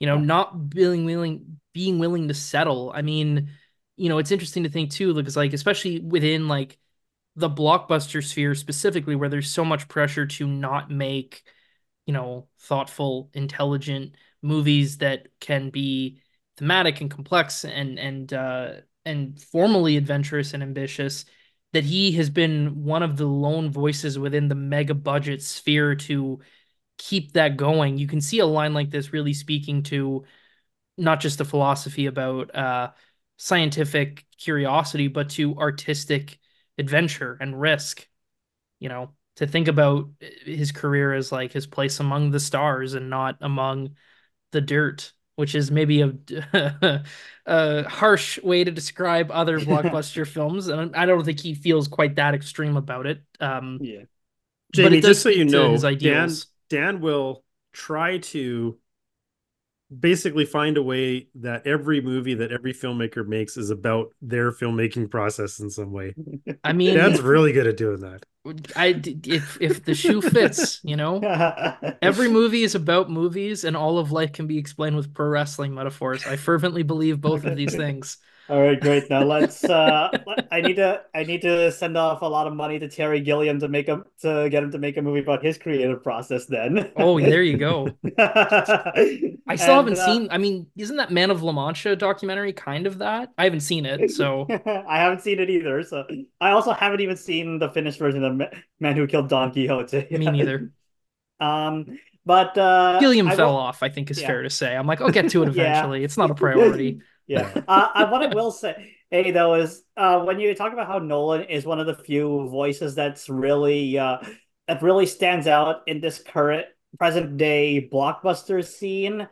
you know, Yeah. not being willing being willing to settle. I mean, you know, it's interesting to think too, because like especially within like the blockbuster sphere specifically, where there's so much pressure to not make, you know, thoughtful, intelligent movies that can be thematic and complex and and uh and formally adventurous and ambitious that he has been one of the lone voices within the mega budget sphere to keep that going. You can see a line like this really speaking to not just the philosophy about uh, scientific curiosity, but to artistic adventure and risk. You know, to think about his career as like his place among the stars and not among the dirt, which is maybe a, a harsh way to describe other blockbuster films. And I don't think he feels quite that extreme about it. Um, Yeah. but Jaime, it just so you know, his Dan. Dan will try to basically find a way that every movie that every filmmaker makes is about their filmmaking process in some way. I mean, that's really good at doing that. I if if the shoe fits, you know. Every movie is about movies, and all of life can be explained with pro wrestling metaphors. I fervently believe both of these things. All right, great. Now let's. Uh, I need to. I need to send off a lot of money to Terry Gilliam to make him to get him to make a movie about his creative process. Then. Oh, there you go. I still haven't seen. I mean, isn't that Man of La Mancha documentary kind of that? I haven't seen it, so I haven't seen it either. So I also haven't even seen the finished version of Man Who Killed Don Quixote. me neither. Um, but uh, Gilliam I fell off. I think is yeah. fair to say. I'm like, I'll get to it Yeah. eventually. It's not a priority. Yeah. Uh, what I will say, hey, though, is uh, when you talk about how Nolan is one of the few voices that's really uh, that really stands out in this current present day blockbuster scene,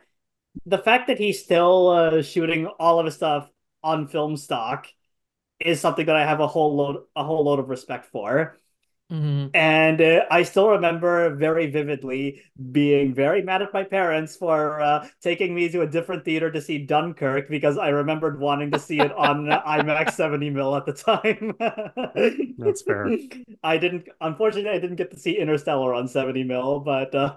the fact that he's still uh, shooting all of his stuff on film stock is something that I have a whole load a whole load of respect for. Mhm. And uh, I still remember very vividly being very mad at my parents for uh, taking me to a different theater to see Dunkirk because I remembered wanting to see it on IMAX 70 mil at the time. That's fair. I didn't, unfortunately, I didn't get to see Interstellar on 70 mil, but uh,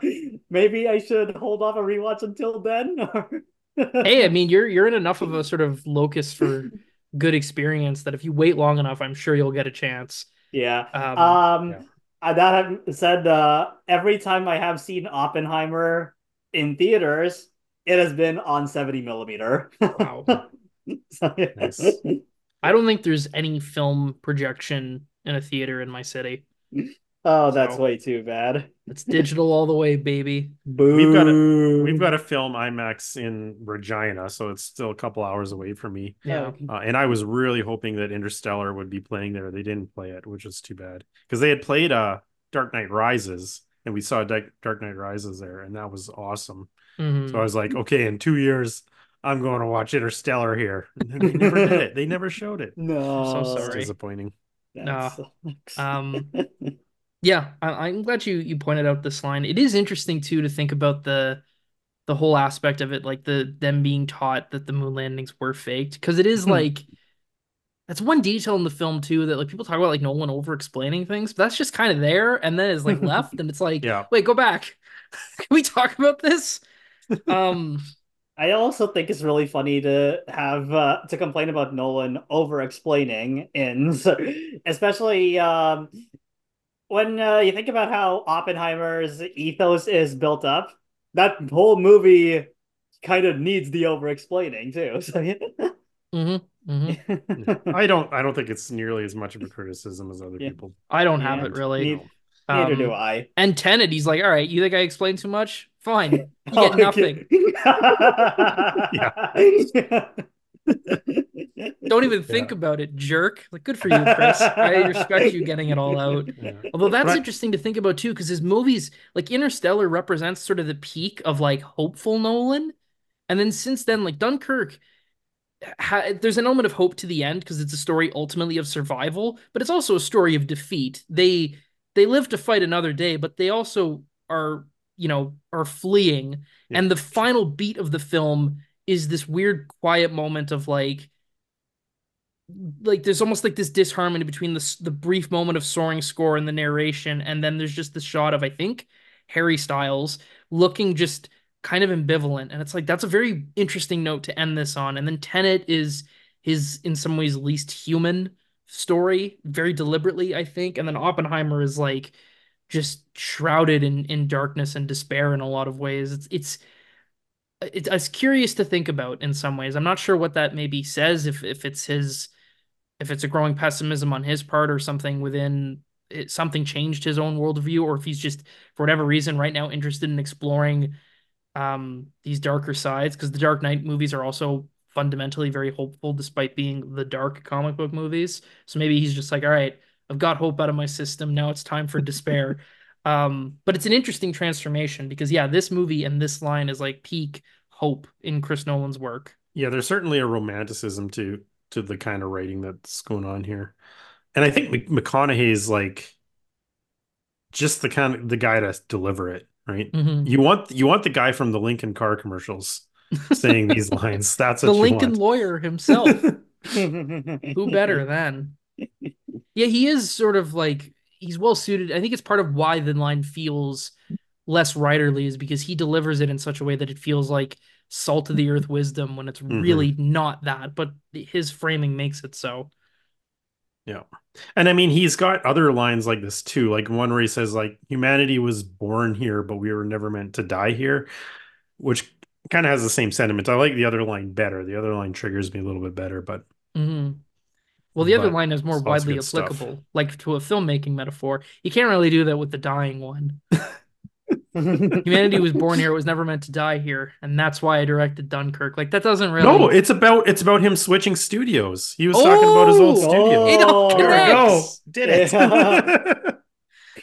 maybe I should hold off a rewatch until then. Hey, I mean, you're you're in enough of a sort of locus for good experience that if you wait long enough, I'm sure you'll get a chance. Yeah. Um, Um, yeah. uh, that said, uh, every time I have seen Oppenheimer in theaters, it has been on 70 millimeter. Wow. So, yeah. Nice. I don't think there's any film projection in a theater in my city. Oh, that's So- way too bad. It's digital all the way, baby. Boom. We've got a we've got a film IMAX in Regina, so it's still a couple hours away from me. Yeah. Uh, and I was really hoping that Interstellar would be playing there. They didn't play it, which is too bad because they had played uh Dark Knight Rises, and we saw Dark Dark Knight Rises there, and that was awesome. Mhm. So I was like, okay, in two years, I'm going to watch Interstellar here. And they never did it. They never showed it. No. so It's sorry. disappointing. That No. sucks. Um, Yeah, I, I'm glad you you pointed out this line. It is interesting too to think about the the whole aspect of it, like the them being taught that the moon landings were faked, because it is like that's one detail in the film too that like people talk about like Nolan over explaining things, but that's just kind of there and then it's like left and it's like, Yeah. wait, go back. Can we talk about this? Um, I also think it's really funny to have uh, to complain about Nolan over explaining in especially um when uh, you think about how Oppenheimer's ethos is built up, that whole movie kind of needs the over explaining too. So mhm, mhm. I don't I don't think it's nearly as much of a criticism as other Yeah. people. I don't have Yeah, it really. neither- Neither Um, do I. And Tenet, he's like, all right, you think I explained too much? Fine, you Oh, get nothing. Don't even think Yeah. about it, jerk. Like, good for you, Chris. I respect you getting it all out. Yeah. Although that's Right. interesting to think about too, because his movies, like Interstellar, represents sort of the peak of like hopeful Nolan, and then since then, like Dunkirk, ha- there's an element of hope to the end because it's a story ultimately of survival, but it's also a story of defeat. They they live to fight another day, but they also are, you know, are fleeing, Yeah. and the final beat of the film is this weird quiet moment of like like there's almost like this disharmony between the the brief moment of soaring score and the narration, and then there's just the shot of I think Harry Styles looking just kind of ambivalent, and it's like that's a very interesting note to end this on. And then Tenet is his in some ways least human story, very deliberately I think, and then Oppenheimer is like just shrouded in in darkness and despair in a lot of ways. It's it's it's, it's curious to think about in some ways. I'm not sure what that maybe says if if it's his if it's a growing pessimism on his part or something within it, something changed his own worldview or if he's just for whatever reason right now interested in exploring um these darker sides because the Dark Knight movies are also fundamentally very hopeful despite being the dark comic book movies. So maybe he's just like, all right, I've got hope out of my system. Now it's time for despair. Um, but it's an interesting transformation because yeah, this movie and this line is like peak hope in Chris Nolan's work. Yeah, there's certainly a romanticism to to the kind of writing that's going on here. And I think Mc- McConaughey's like just the kind of the guy to deliver it, right? Mhm. You want you want the guy from the Lincoln car commercials saying these lines. That's The Lincoln want. lawyer himself. Who better than? Yeah, he is sort of like he's well suited. I think it's part of why the line feels less writerly is because he delivers it in such a way that it feels like salt of the earth wisdom when it's really not that, but his framing makes it so. Yeah. And I mean, he's got other lines like this too, like one where he says like humanity was born here, but we were never meant to die here, which kind of has the same sentiment. I like the other line better. The other line triggers me a little bit better, but hmm Well, the other But line is more it's lots of widely good stuff. applicable, like to a filmmaking metaphor. You can't really do that with the dying one. Humanity was born here; it was never meant to die here, and that's why I directed Dunkirk. Like that doesn't really. no, it's about it's about him switching studios. He was talking about his old Oh! studio. It all Oh, There we go. connects. Did it. Yeah.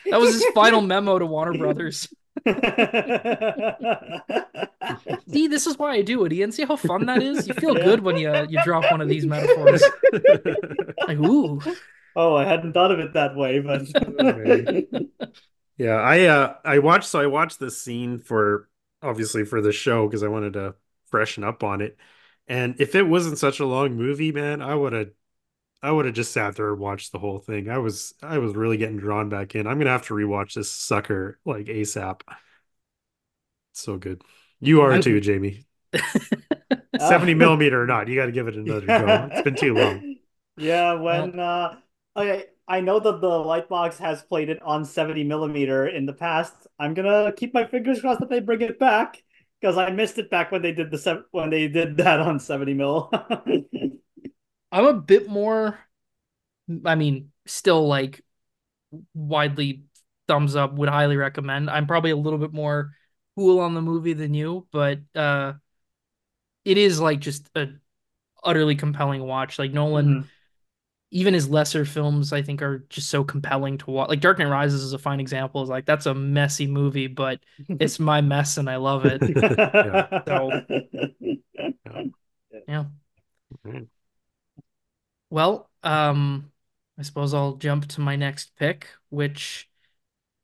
That was his final memo to Warner Brothers. See, this is why I do it, Ian. See how fun that is? You feel Yeah. good when you you drop one of these metaphors. Like, ooh. Oh, I hadn't thought of it that way, but Yeah, I uh I watched so I watched this scene for obviously for the show because I wanted to freshen up on it. And if it wasn't such a long movie, man, I would have I would have just sat there and watched the whole thing. I was I was really getting drawn back in. I'm gonna have to rewatch this sucker like ASAP. So good. You are I- too, Jaime. Uh, 70 millimeter or not, you gotta give it another go. It's been too long. Yeah, when uh I I know that the Lightbox has played it on 70 millimeter in the past. I'm gonna keep my fingers crossed that they bring it back because I missed it back when they did the sev- when they did that on 70 mil. I'm a bit more I mean, still like widely thumbs up, would highly recommend. I'm probably a little bit more cool on the movie than you, but uh it is like just a utterly compelling watch. Like Nolan Mhm. Even his lesser films I think are just so compelling to watch. Like Dark Knight Rises is a fine example. Is like that's a messy movie, but it's my mess and I love it. Yeah. Right. Well, um I suppose I'll jump to my next pick, which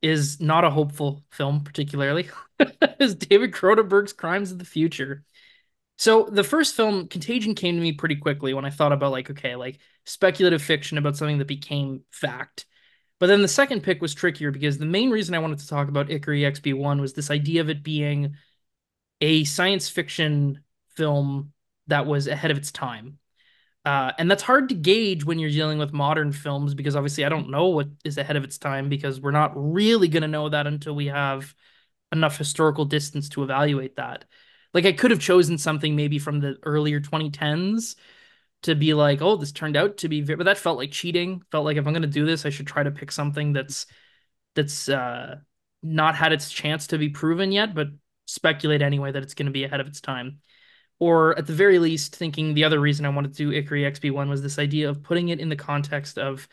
is not a hopeful film, particularly, is David Cronenberg's Crimes of the Future. So the first film, Contagion, came to me pretty quickly when I thought about like, okay, like speculative fiction about something that became fact. But then the second pick was trickier because the main reason I wanted to talk about Icarus XB1 was this idea of it being a science fiction film that was ahead of its time. Uh, and that's hard to gauge when you're dealing with modern films because obviously I don't know what is ahead of its time because we're not really going to know that until we have enough historical distance to evaluate that. Like I could have chosen something maybe from the earlier 2010s to be like, oh, this turned out to be, but that felt like cheating. Felt like if I'm going to do this, I should try to pick something that's that's uh, not had its chance to be proven yet, but speculate anyway that it's going to be ahead of its time. Or at the very least, thinking the other reason I wanted to do Icarus XB1 was this idea of putting it in the context of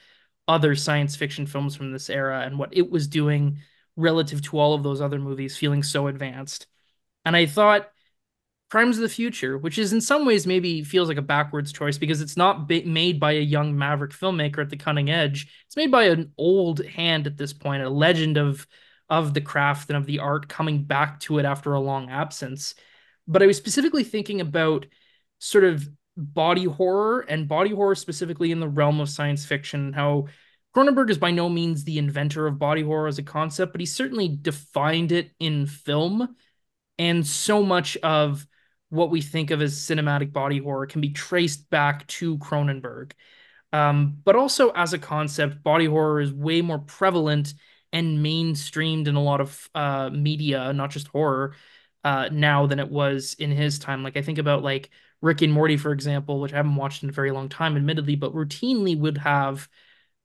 other science fiction films from this era and what it was doing relative to all of those other movies, feeling so advanced. And I thought Crimes of the Future, which is in some ways maybe feels like a backwards choice because it's not made by a young maverick filmmaker at the cutting edge. It's made by an old hand at this point, a legend of of the craft and of the art coming back to it after a long absence. But I was specifically thinking about sort of body horror and body horror specifically in the realm of science fiction, how Cronenberg is by no means the inventor of body horror as a concept, but he certainly defined it in film. And so much of what we think of as cinematic body horror can be traced back to Cronenberg. Um, but also as a concept, body horror is way more prevalent and mainstreamed in a lot of uh, media, not just horror, uh, now than it was in his time. Like I think about like Rick and Morty, for example, which I haven't watched in a very long time, admittedly, but routinely would have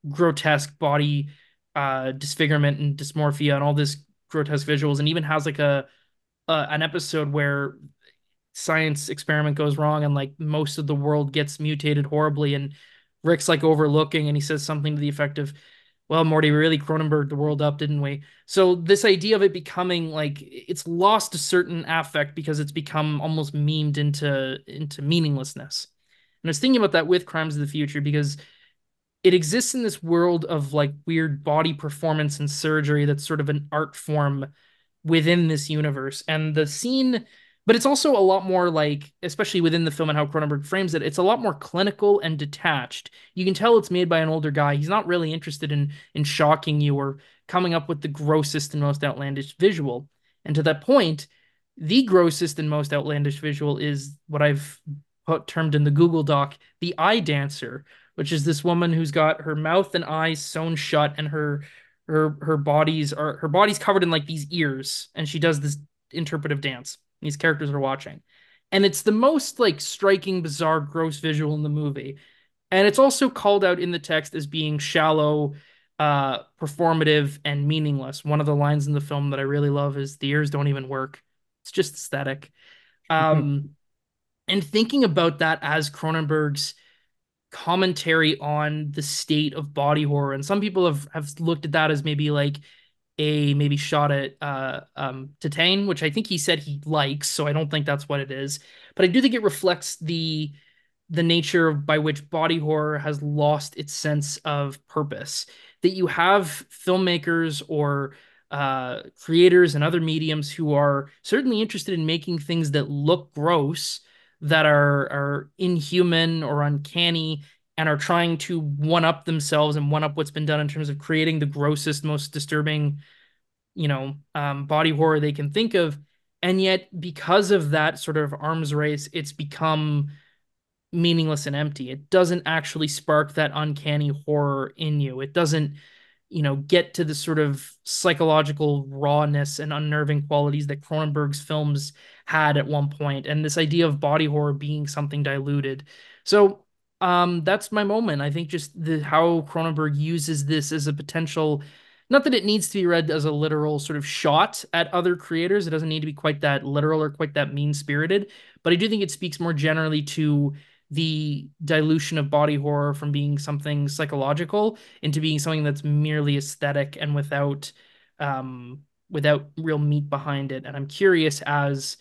grotesque body uh, disfigurement and dysmorphia and all this grotesque visuals, and even has like a, a an episode where science experiment goes wrong and like most of the world gets mutated horribly and Rick's like overlooking and he says something to the effect of well Morty we really Cronenberg the world up didn't we? So this idea of it becoming like it's lost a certain affect because it's become almost memed into into meaninglessness. And I was thinking about that with Crimes of the Future because it exists in this world of like weird body performance and surgery that's sort of an art form within this universe. And the scene but it's also a lot more like, especially within the film and how Cronenberg frames it, it's a lot more clinical and detached. You can tell it's made by an older guy. He's not really interested in in shocking you or coming up with the grossest and most outlandish visual. And to that point, the grossest and most outlandish visual is what I've put termed in the Google Doc, the eye dancer, which is this woman who's got her mouth and eyes sewn shut and her her her bodies are her body's covered in like these ears and she does this interpretive dance these characters are watching. And it's the most like striking, bizarre, gross visual in the movie. And it's also called out in the text as being shallow, uh, performative, and meaningless. One of the lines in the film that I really love is the ears don't even work. It's just aesthetic. Um, and thinking about that as Cronenberg's commentary on the state of body horror, and some people have have looked at that as maybe like a maybe shot at uh, um, Titane, which I think he said he likes, so I don't think that's what it is. But I do think it reflects the the nature by which body horror has lost its sense of purpose. That you have filmmakers or uh, creators and other mediums who are certainly interested in making things that look gross, that are are inhuman or uncanny, and are trying to one up themselves and one up what's been done in terms of creating the grossest, most disturbing, you know, um, body horror they can think of. And yet, because of that sort of arms race, it's become meaningless and empty. It doesn't actually spark that uncanny horror in you. It doesn't, you know, get to the sort of psychological rawness and unnerving qualities that Cronenberg's films had at one point, and this idea of body horror being something diluted. So um, that's my moment. I think just the how Cronenberg uses this as a potential, not that it needs to be read as a literal sort of shot at other creators. It doesn't need to be quite that literal or quite that mean spirited, but I do think it speaks more generally to the dilution of body horror from being something psychological into being something that's merely aesthetic and without um without real meat behind it. And I'm curious as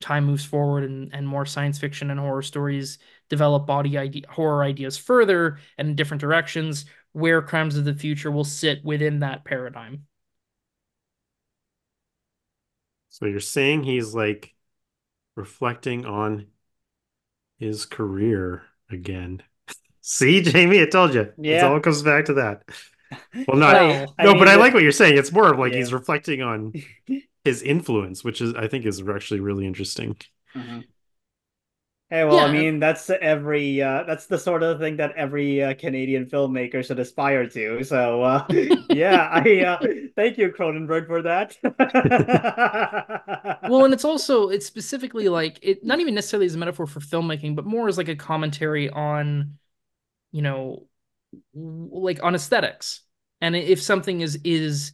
time moves forward and, and more science fiction and horror stories develop body idea, horror ideas further and in different directions, where Crimes of the Future will sit within that paradigm. So you're saying he's like reflecting on his career again. See, Jaime, I told you. Yeah. It all comes back to that. Well, not Well, I no, mean, but I like what you're saying. It's more of like Yeah. he's reflecting on his influence, which is I think is actually really interesting. Mhm. Hey, well, I mean, that's every uh that's the sort of thing that every uh, Canadian filmmaker should aspire to. So, uh yeah, I uh thank you Cronenberg for that. well, and it's also it's specifically like it not even necessarily as a metaphor for filmmaking, but more as like a commentary on, you know, like on aesthetics. And if something is is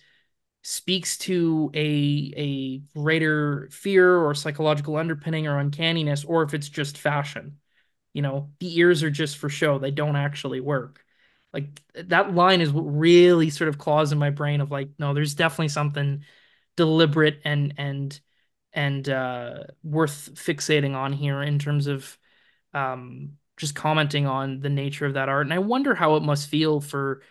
speaks to a a greater fear or psychological underpinning or uncanniness, or if it's just fashion. You know, the ears are just for show; they don't actually work. Like that line is what really sort of claws in my brain of like, no, there's definitely something deliberate and and and uh, worth fixating on here in terms of um, just commenting on the nature of that art. And I wonder how it must feel for,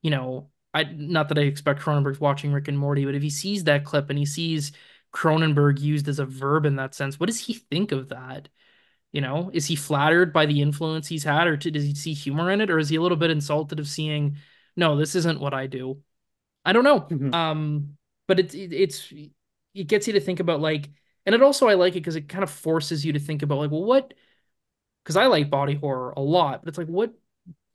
you know, I not that I expect Cronenberg's watching Rick and Morty, but if he sees that clip and he sees Cronenberg used as a verb in that sense, what does he think of that? You know, is he flattered by the influence he's had, or does he see humor in it, or is he a little bit insulted of seeing, no, this isn't what I do? I don't know. Mhm. Um, but it's it, it's it gets you to think about like, and it also I like it because it kind of forces you to think about like, well, what? Because I like body horror a lot, but it's like, what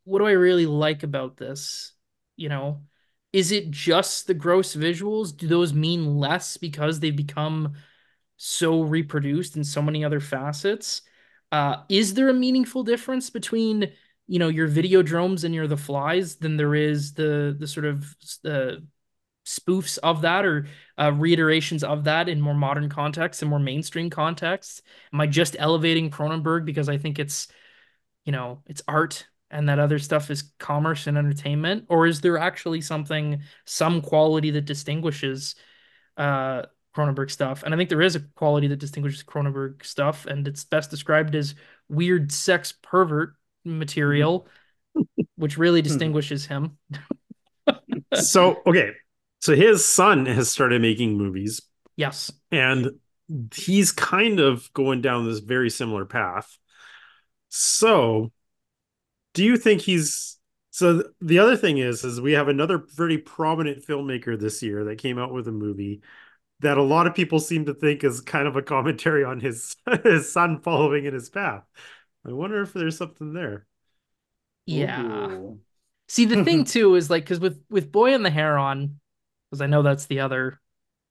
what do I really like about this? You know, is it just the gross visuals? Do those mean less because they've become so reproduced in so many other facets? Uh, is there a meaningful difference between you know your videodromes and your the flies than there is the the sort of uh, spoofs of that or uh, reiterations of that in more modern contexts and more mainstream contexts? Am I just elevating Cronenberg because I think it's you know it's art and that other stuff is commerce and entertainment, or is there actually something some quality that distinguishes uh, Cronenberg stuff? And I think there is a quality that distinguishes Cronenberg stuff, and it's best described as weird sex pervert material, which really distinguishes him. So okay, so his son has started making movies, Yes. and he's kind of going down this very similar path. So, do you think he's so the other thing is is we have another very prominent filmmaker this year that came out with a movie that a lot of people seem to think is kind of a commentary on his his son following in his path. I wonder if there's something there. Yeah. Ooh. See, the thing too is like because with with Boy and the Heron, because I know that's the other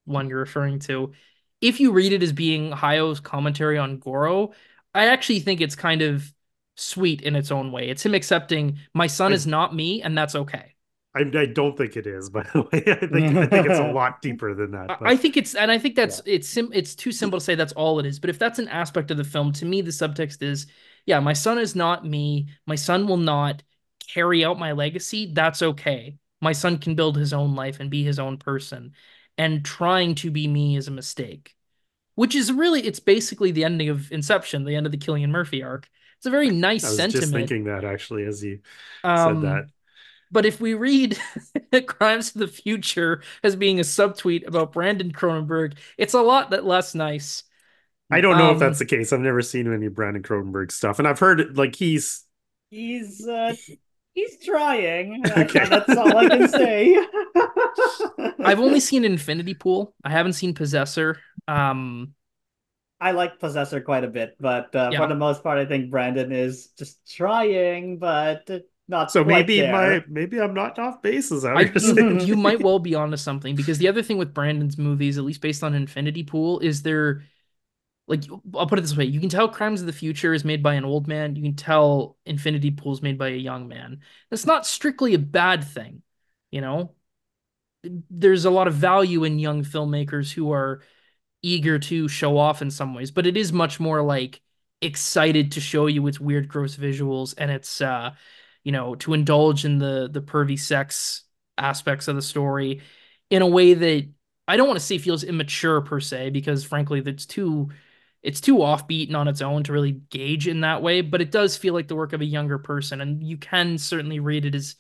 one you're referring to. If you read it as being Hayao's commentary on Goro, I actually think it's kind of sweet in its own way. It's him accepting my son I- is not me, and that's okay. I, I don't think it is, by the way. I think I think it's a lot deeper than that. I- but- I think it's, and I think that's it's sim, it's too simple to say that's all it is. But if that's an aspect of the film, to me, the subtext is, yeah, my son is not me. My son will not carry out my legacy. That's okay. My son can build his own life and be his own person. And trying to be me is a mistake. Which is really, it's basically the ending of Inception, the end of the Cillian Murphy arc. It's a very nice sentiment. I was sentiment. just thinking that actually as you Um, said that. But if we read Crimes of the Future as being a subtweet about Brandon Cronenberg, it's a lot that less nice. I don't know if um, that's the case. I've never seen any Brandon Cronenberg stuff, and I've heard like he's He's uh he's trying. Okay. That's all I can say. I've only seen Infinity Pool. I haven't seen Possessor. Um, I like Possessor quite a bit, but uh, Yeah. for the most part, I think Brandon is just trying, but not so quite maybe there. my maybe I'm not off bases. I I, you might well be onto something because the other thing with Brandon's movies, at least based on Infinity Pool, is they're like I'll put it this way: you can tell Crimes of the Future is made by an old man. You can tell Infinity Pool is made by a young man. That's not strictly a bad thing, you know. There's a lot of value in young filmmakers who are eager to show off in some ways, but it is much more like excited to show you its weird, gross visuals and it's uh, you know, to indulge in the the pervy sex aspects of the story in a way that I don't want to say feels immature per se, because frankly, that's too it's too offbeat and on its own to really gauge in that way, but it does feel like the work of a younger person, and you can certainly read it as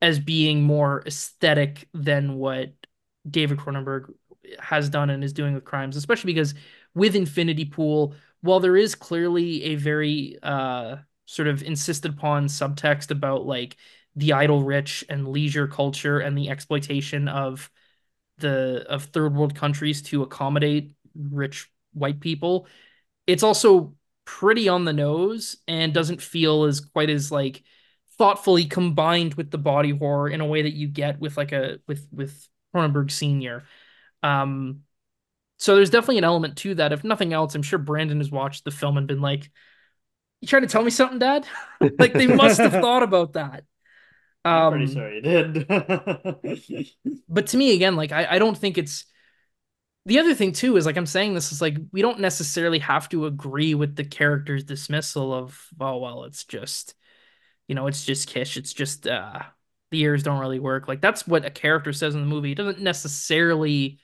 as being more aesthetic than what David Cronenberg has done and is doing with crimes, especially because with Infinity Pool, while there is clearly a very uh, sort of insisted upon subtext about like the idle rich and leisure culture and the exploitation of the of third world countries to accommodate rich white people, it's also pretty on the nose and doesn't feel as quite as like thoughtfully combined with the body horror in a way that you get with like a with with Cronenberg Senior. Um, so there's definitely an element to that. If nothing else, I'm sure Brandon has watched the film and been like, "You trying to tell me something, Dad?" like they must have thought about that. I'm pretty sure he did. but to me, again, like I, I don't think it's the other thing too is like I'm saying this is like we don't necessarily have to agree with the character's dismissal of oh well it's just you know it's just Kish it's just uh the ears don't really work like that's what a character says in the movie it doesn't necessarily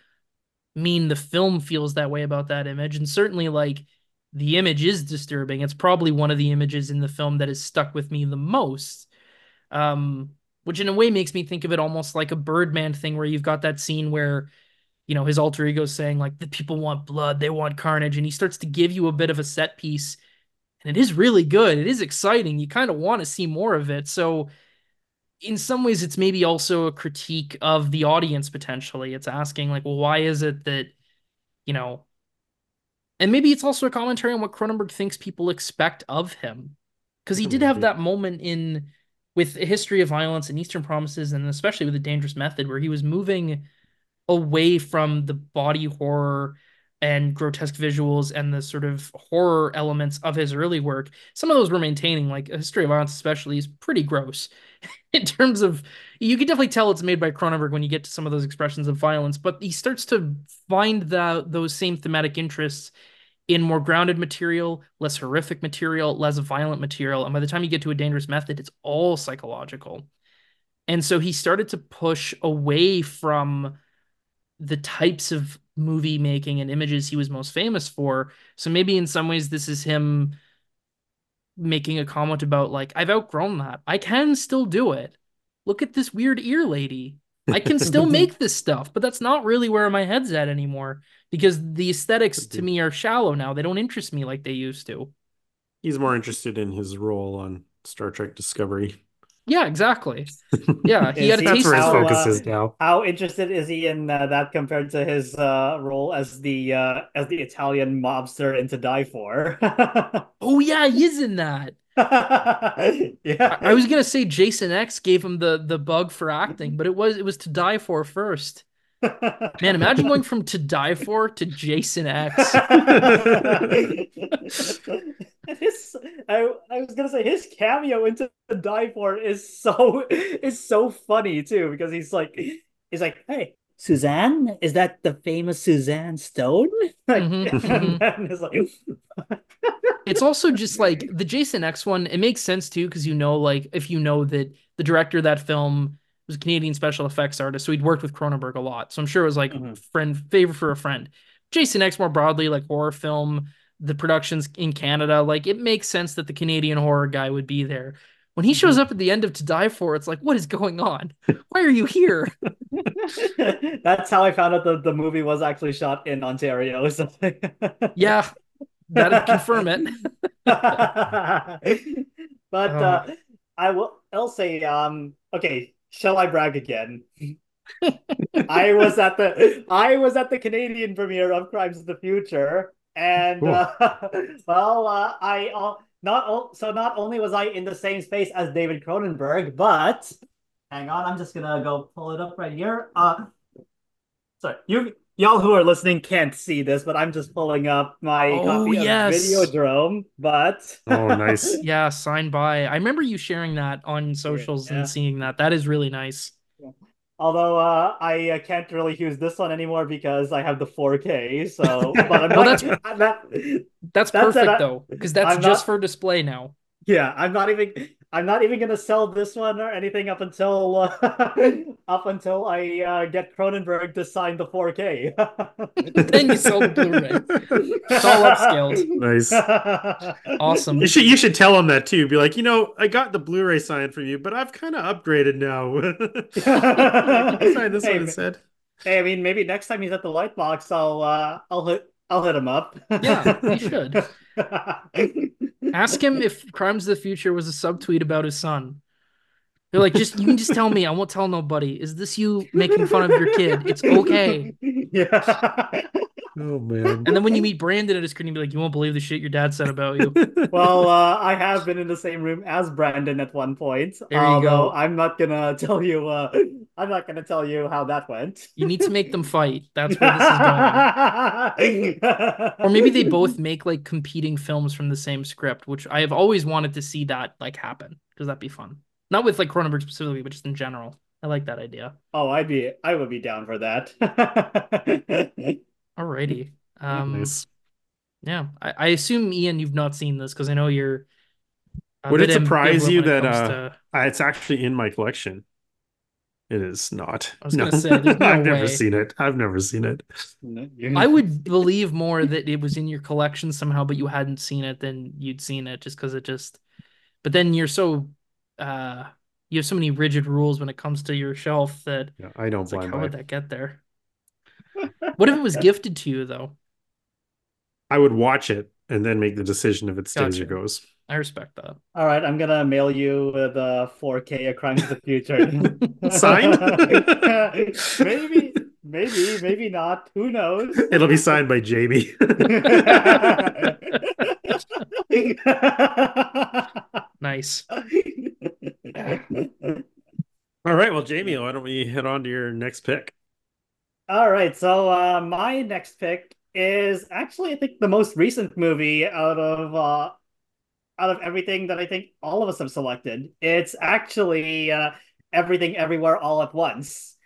mean the film feels that way about that image. And certainly like the image is disturbing. It's probably one of the images in the film that has stuck with me the most um which in a way makes me think of it almost like a birdman thing where you've got that scene where you know his alter ego saying like the people want blood. They want carnage. And he starts to give you a bit of a set piece. And it is really good. It is exciting. You kind of want to see more of it. So in some ways it's maybe also a critique of the audience potentially. It's asking like well why is it that you know and maybe it's also a commentary on what Cronenberg thinks people expect of him. Because he did have that moment in with a history of violence and eastern promises and especially with a dangerous method where he was moving away from the body horror and grotesque visuals and the sort of horror elements of his early work. Some of those were maintaining, like a history of violence, especially, is pretty gross in terms of you can definitely tell it's made by Cronenberg when you get to some of those expressions of violence, but he starts to find the those same thematic interests in more grounded material, less horrific material, less violent material. And by the time you get to a dangerous method, it's all psychological. And so he started to push away from the types of movie making and images he was most famous for. So maybe in some ways this is him making a comment about like I've outgrown that. I can still do it. Look at this weird ear lady. I can still make this stuff, but that's not really where my head's at anymore because the aesthetics to me are shallow now. They don't interest me like they used to. He's more interested in his role on Star Trek Discovery. Yeah, exactly. Yeah, he had a That's taste where his how, for focus uh, is now. How interested is he in uh, that compared to his uh, role as the uh, as the Italian mobster in To Die For? Oh yeah, he is in that. yeah, I, I was gonna say Jason X gave him the the bug for acting, but it was it was to die for first. Man, imagine going from to die for to Jason X. his, I, I was gonna say his cameo into the Die For is so is so funny too because he's like he's like hey Suzanne is that the famous Suzanne Stone Mhm, mhm. it's like It's also just like the Jason X one, it makes sense too, because you know, like if you know that the director of that film was a Canadian special effects artist, so he'd worked with Cronenberg a lot. So I'm sure it was like Mhm. friend favor for a friend. Jason X more broadly, like horror film, the productions in Canada, like it makes sense that the Canadian horror guy would be there. When he shows up at the end of To Die For, it's like, what is going on? Why are you here? That's how I found out that the movie was actually shot in Ontario. So Yeah, that'd confirm it. but Oh. uh, I will. I'll say, um, okay. Shall I brag again? I was at the I was at the Canadian premiere of Crimes of the Future, and Cool. uh, well, uh, I uh, not o- so not only was I in the same space as David Cronenberg, but hang on, I'm just gonna go pull it up right here. Uh, sorry, you y'all who are listening can't see this, but I'm just pulling up my Oh, copy yes. of Videodrome. But Oh, nice. Yeah, signed by. I remember you sharing that on socials yeah. and seeing that. That is really nice. Although uh, I uh, can't really use this one anymore because I have the 4K. So, but I'm Well, not, that's- I'm not- That's That's perfect I- though, because that's I'm just not- for display now. yeah, I'm not even. I'm not even gonna sell this one or anything up until uh, up until I uh, get Cronenberg to sign the 4K. then you sell the Blu-ray. It's all upscaled. Nice. Awesome. You should you should tell him that too. Be like, you know, I got the Blu-ray signed from you, but I've kind of upgraded now. Can sign this Hey, one instead. Hey, I mean, maybe next time he's at the Lightbox, I'll uh, I'll hit I'll hit him up. Yeah, you should. Ask him if Crimes of the Future was a subtweet about his son. They're like, just you can just tell me. I won't tell nobody. Is this you making fun of your kid? It's okay. Yeah. Oh man. And then when you meet Brandon at his screen, you'll be like, you won't believe the shit your dad said about you. Well, uh, I have been in the same room as Brandon at one point. There you go. I'm not gonna tell you. Uh, I'm not gonna tell you how that went. You need to make them fight. That's where this is going. Or maybe they both make like competing films from the same script, which I have always wanted to see that like happen because that'd be fun. Not with like Cronenberg specifically, but just in general. I like that idea. Oh, I'd be. I would be down for that. Alrighty. Um, nice. yeah. I, I assume Ian, you've not seen this because I know you're. Would it surprise you when it that, uh, to- Uh, it's actually in my collection. It is not. I was gonna say, there's no I've way. never seen it. I've never seen it. I would believe more that it was in your collection somehow, but you hadn't seen it than you'd seen it just because it just. But then you're so, uh, you have so many rigid rules when it comes to your shelf that Yeah, I don't it's like, how buy. would that get there? What if it was gifted to you though? I would watch it and then make the decision if it stays or goes. I respect that. All right, I'm gonna mail you the 4K of Crimes of the Future. Signed? maybe, maybe, maybe not. Who knows? It'll be signed by Jaime. Nice. All right, well, Jaime, why don't we head on to your next pick? All right, so uh, my next pick is actually, I think, the most recent movie out of uh, out of everything that I think all of us have selected. It's actually uh, Everything Everywhere All at Once.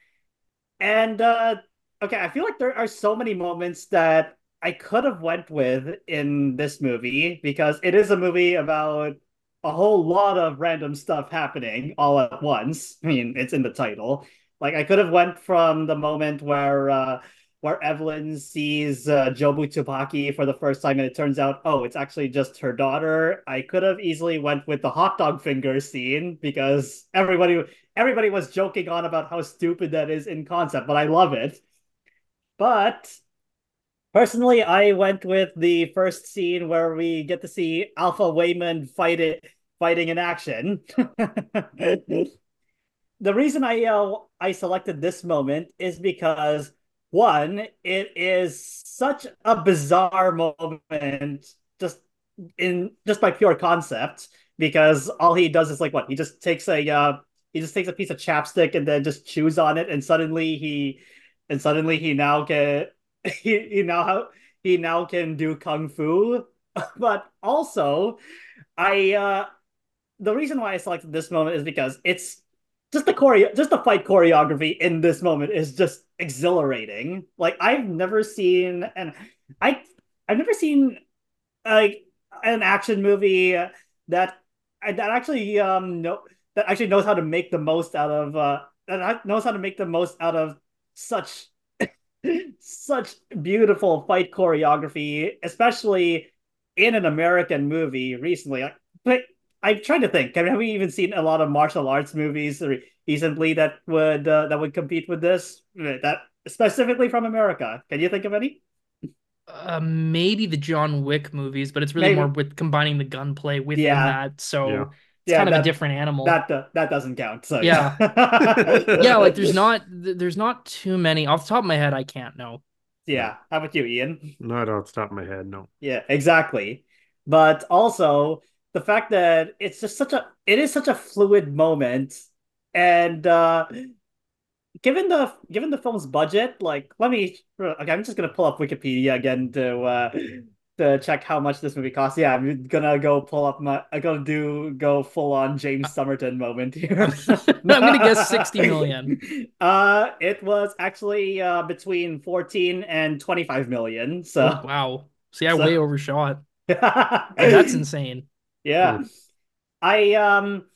And uh, okay, I feel like there are so many moments that I could have went with in this movie because it is a movie about a whole lot of random stuff happening all at once. I mean, it's in the title. Like I could have went from the moment where uh where Evelyn sees uh, Jobu Tupaki for the first time and it turns out, oh, it's actually just her daughter. I could have easily went with the hot dog finger scene because everybody everybody was joking on about how stupid that is in concept, but I love it. But personally, I went with the first scene where we get to see Alpha Waymond fight it fighting in action. the reason I uh, I selected this moment is because one, it is such a bizarre moment just in just by pure concept because all he does is like what? He just takes a uh, he just takes a piece of chapstick and then just chews on it and suddenly he and suddenly he now can he, he now he now can do kung fu. But also I uh the reason why I selected this moment is because it's just the choreo just the fight choreography in this moment is just exhilarating. Like I've never seen and I I've never seen like an action movie that that actually um know that actually knows how to make the most out of uh that knows how to make the most out of such such beautiful fight choreography, especially in an American movie recently. But I'm trying to think. Have we even seen a lot of martial arts movies recently that would uh, that would compete with this? That specifically from America. Can you think of any? Uh, maybe the John Wick movies, but it's really Maybe. more with combining the gunplay within Yeah. that. So Yeah. it's Yeah, kind of that- a different animal. That uh, that doesn't count. So Yeah. yeah. yeah, like there's not there's not too many off the top of my head. I can't know. yeah. How about you, Ian? Not off the top of my head, no. Yeah, exactly. But also the fact that it's just such a it is such a fluid moment and uh given the given the film's budget, like let me okay, I'm just gonna pull up Wikipedia again to uh to check how much this movie costs. Yeah, I'm gonna go pull up my I'm gonna do go full on James Somerton moment here. I'm gonna guess 60 million. Uh it was actually uh between 14 and 25 million. So Oh, wow. See, I So- way overshot. That's insane. Yeah. Hmm. I um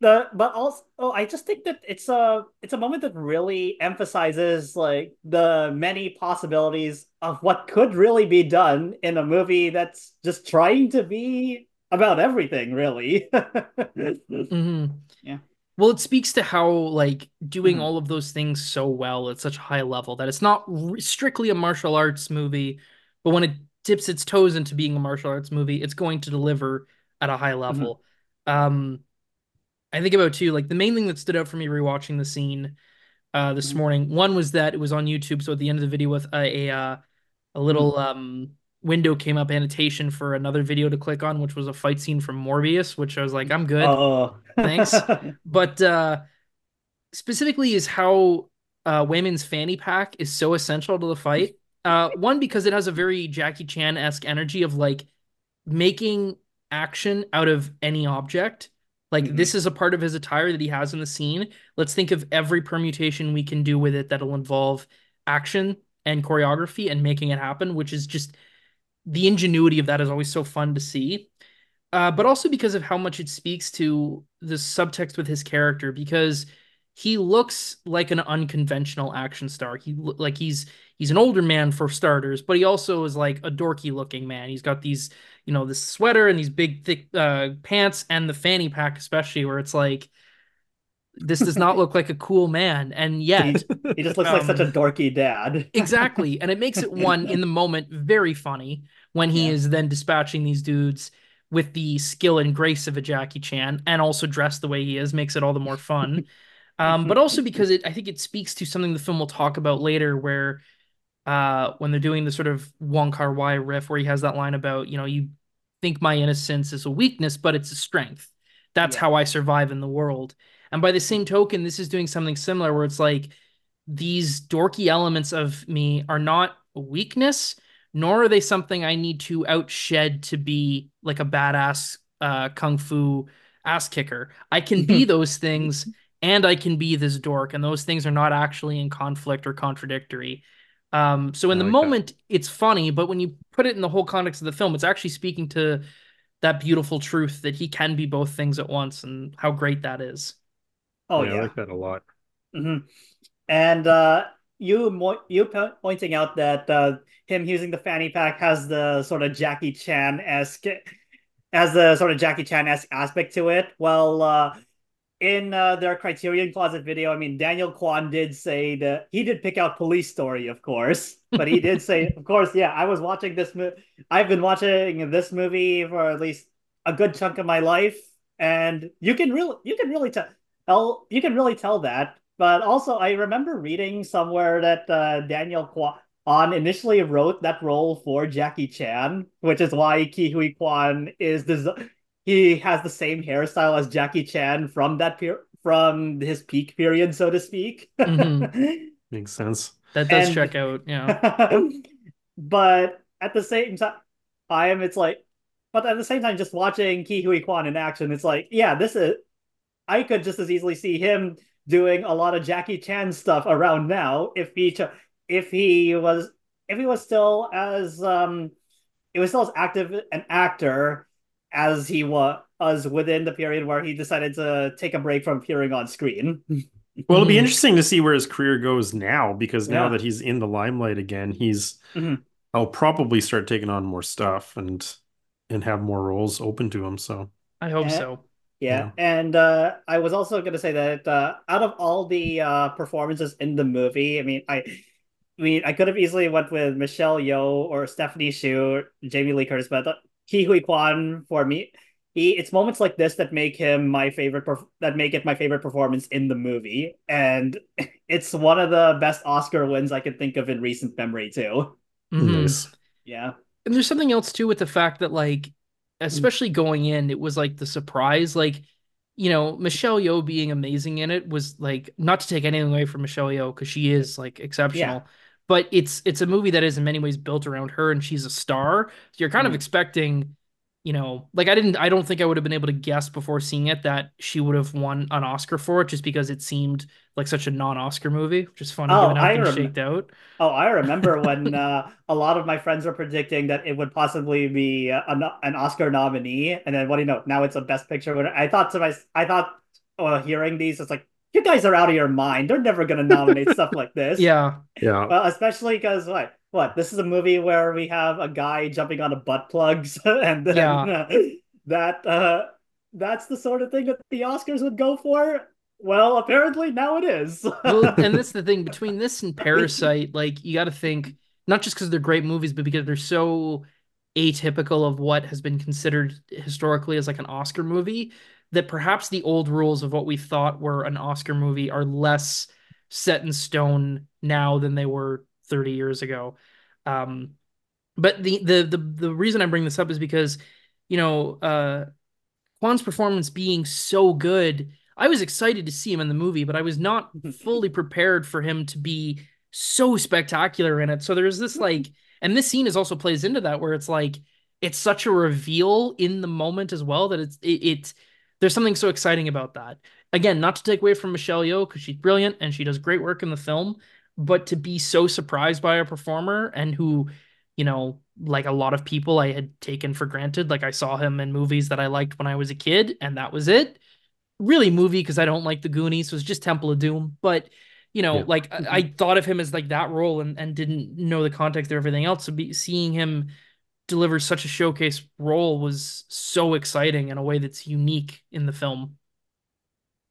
the but also oh, I just think that it's a it's a moment that really emphasizes like the many possibilities of what could really be done in a movie that's just trying to be about everything, really. mm-hmm. Yeah. Well, it speaks to how like doing Mhm. all of those things so well at such a high level that it's not r- strictly a martial arts movie, but when it dips its toes into being a martial arts movie, it's going to deliver at a high level. Um, I think about too, like the main thing that stood out for me rewatching the scene uh this Mhm. morning, one was that it was on YouTube, so at the end of the video with a a, uh, a little um window came up annotation for another video to click on, which was a fight scene from Morbius, which I was like, I'm good. Oh, Thanks. but uh specifically is how uh Waymond's fanny pack is so essential to the fight. Uh one because it has a very Jackie Chan-esque energy of like making action out of any object. Like Mhm. this is a part of his attire that he has in the scene. Let's think of every permutation we can do with it that'll involve action and choreography and making it happen, which is just the ingenuity of that is always so fun to see uh, but also because of how much it speaks to the subtext with his character because he looks like an unconventional action star. He like he's he's an older man for starters but he also is like a dorky looking man. He's got these you know this sweater and these big thick uh, pants and the fanny pack especially where it's like this does not look like a cool man. And yet he just looks like such a Um, dorky dad. exactly. And it makes it one in the moment very funny when he Yeah. is then dispatching these dudes with the skill and grace of a Jackie Chan and also dressed the way he is makes it all the more fun um, but also because it I think it speaks to something the film will talk about later where uh, when they're doing the sort of Wong Kar Wai riff where he has that line about you know you think my innocence is a weakness but it's a strength that's Yeah. how I survive in the world and by the same token this is doing something similar where it's like these dorky elements of me are not a weakness, nor are they something I need to outshed to be like a badass uh, kung fu ass kicker. I can be those things and I can be this dork, and those things are not actually in conflict or contradictory. Um, so in I the like that. moment, it's funny, but when you put it in the whole context of the film, it's actually speaking to that beautiful truth that he can be both things at once and how great that is. Oh yeah, I like that a lot. hmm And uh, you mo you po pointing out that uh, him using the fanny pack has the sort of Jackie Chan-esque has the sort of Jackie Chan-esque aspect to it. Well, uh, in uh, their Criterion Closet video, I mean, Daniel Kwan did say that he did pick out Police Story, of course, but he did say, of course, yeah, I was watching this movie. I've been watching this movie for at least a good chunk of my life, and you can really, you can really tell, you can really tell that. But also, I remember reading somewhere that uh, Daniel Kwan initially wrote that role for Jackie Chan, which is why Ke Huy Quan is des- he has the same hairstyle as Jackie Chan from that per- from his peak period, so to speak. Makes sense. That does And- check out, yeah. but at the same time, I am it's like, but at the same time, just watching Ke Huy Quan in action, it's like, yeah, this is. I could just as easily see him doing a lot of Jackie Chan stuff around now if he ch- if he was if he was still as um it was still as active an actor as he was within the period where he decided to take a break from appearing on screen. Well, it'll be Mhm. interesting to see where his career goes now because now Yeah. that he's in the limelight again, he's Mhm. I'll probably start taking on more stuff and and have more roles open to him. So I hope Yeah. so. Yeah, and uh, I was also going to say that uh, out of all the uh, performances in the movie, I mean, I, I mean, I could have easily went with Michelle Yeoh or Stephanie Hsu, Jamie Lee Curtis, but uh, Ke Huy Quan for me, he, it's moments like this that make him my favorite, perf- that make it my favorite performance in the movie, and it's one of the best Oscar wins I can think of in recent memory too. Mhm. nice. Yeah, And there's something else too with the fact that like especially going in it was like the surprise like you know Michelle Yeoh being amazing in it was like not to take anything away from Michelle Yeoh because she is like exceptional but it's it's a movie that is in many ways built around her and she's a star so you're kind of Mhm. expecting you know like I didn't I don't think I would have been able to guess before seeing it that she would have won an Oscar for it just because it seemed like such a non-Oscar movie which is funny Oh, given how I rem- shaked out Oh, I remember when uh, a lot of my friends were predicting that it would possibly be an, an Oscar nominee, and then what do you know? Now it's a Best Picture winner. I thought to my, I thought uh, hearing these, it's like you guys are out of your mind. They're never gonna nominate stuff like this. Yeah. Yeah. Well, especially because what? What? This is a movie where we have a guy jumping on a butt plugs, and then Yeah. uh, that uh, that's the sort of thing that the Oscars would go for. Well, apparently now it is. well, and that's the thing between this and Parasite, like you got to think not just because they're great movies, but because they're so atypical of what has been considered historically as like an Oscar movie, that perhaps the old rules of what we thought were an Oscar movie are less set in stone now than they were 30 years ago. Um, but the the the the reason I bring this up is because, you know, uh, Quan's performance being so good I was excited to see him in the movie, but I was not fully prepared for him to be so spectacular in it. So there's this like, and this scene is also plays into that where it's like it's such a reveal in the moment as well that it's it, it's there's something so exciting about that. Again, not to take away from Michelle Yeoh because she's brilliant and she does great work in the film, but to be so surprised by a performer and who, you know, like a lot of people I had taken for granted. Like I saw him in movies that I liked when I was a kid, and that was it really movie because I don't like the Goonies, so it's just Temple of Doom. But you know, Yeah. like I, mm-hmm. I thought of him as like that role and, and didn't know the context of everything else. So be seeing him deliver such a showcase role was so exciting in a way that's unique in the film.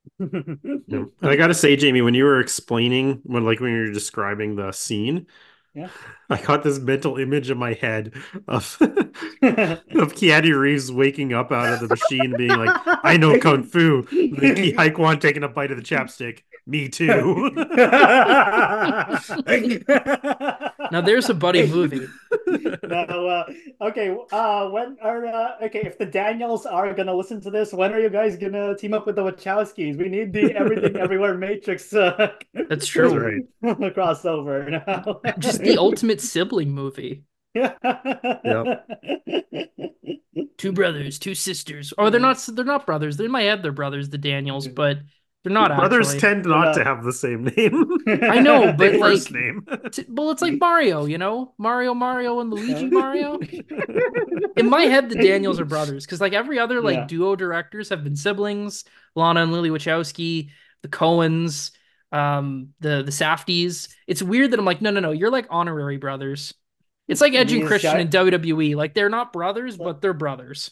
And I gotta say, Jaime, when you were explaining when like when you were describing the scene, Yeah. I got this mental image in my head of of Keanu Reeves waking up out of the machine being like, I know Kung Fu. Then Ke Huy Quan taking a bite of the chapstick. Me too. Now there's a buddy movie. no, uh, okay. Uh, when are uh, okay? If the Daniels are gonna listen to this, when are you guys gonna team up with the Wachowskis? We need the Everything Everywhere Matrix uh, That's That's true. right. crossover now. Just the ultimate sibling movie. Two brothers, two sisters. Oh, they're not they're not brothers. They might have their brothers, the Daniels, but they're not Brothers actually. tend not Yeah. to have the same name. I know, but Big first like- name. T- Well, it's like Mario, you know? Mario, Mario, and Luigi Mario. In my head, the Daniels are brothers because, like, every other like Yeah. duo directors have been siblings. Lana and Lily Wachowski, the Coens, um, the the Safdies. It's weird that I'm like, no, no, no, you're like honorary brothers. It's like Edge and Christian guy- in WWE. Like, they're not brothers, but they're brothers.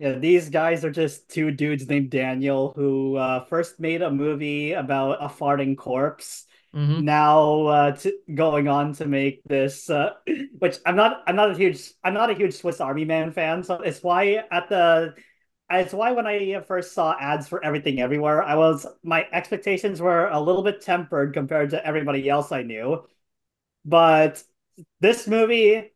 Yeah, these guys are just two dudes named Daniel who uh, first made a movie about a farting corpse. hmm Now uh, t going on to make this, uh, which I'm not. I'm not a huge. I'm not a huge Swiss Army Man fan. So it's why at the. It's why when I first saw ads for Everything Everywhere, I was my expectations were a little bit tempered compared to everybody else I knew. But this movie,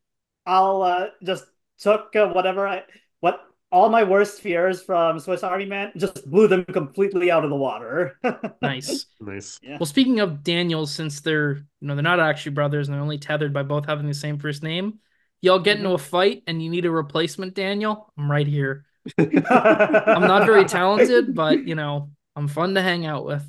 I'll uh, just took uh, whatever I what all my worst fears from Swiss Army Man just blew them completely out of the water. Nice. Nice. Yeah. Well, speaking of Daniels, since they're you know they're not actually brothers and they're only tethered by both having the same first name, y'all get into a fight and you need a replacement Daniel. I'm right here. I'm not very talented, but you know I'm fun to hang out with.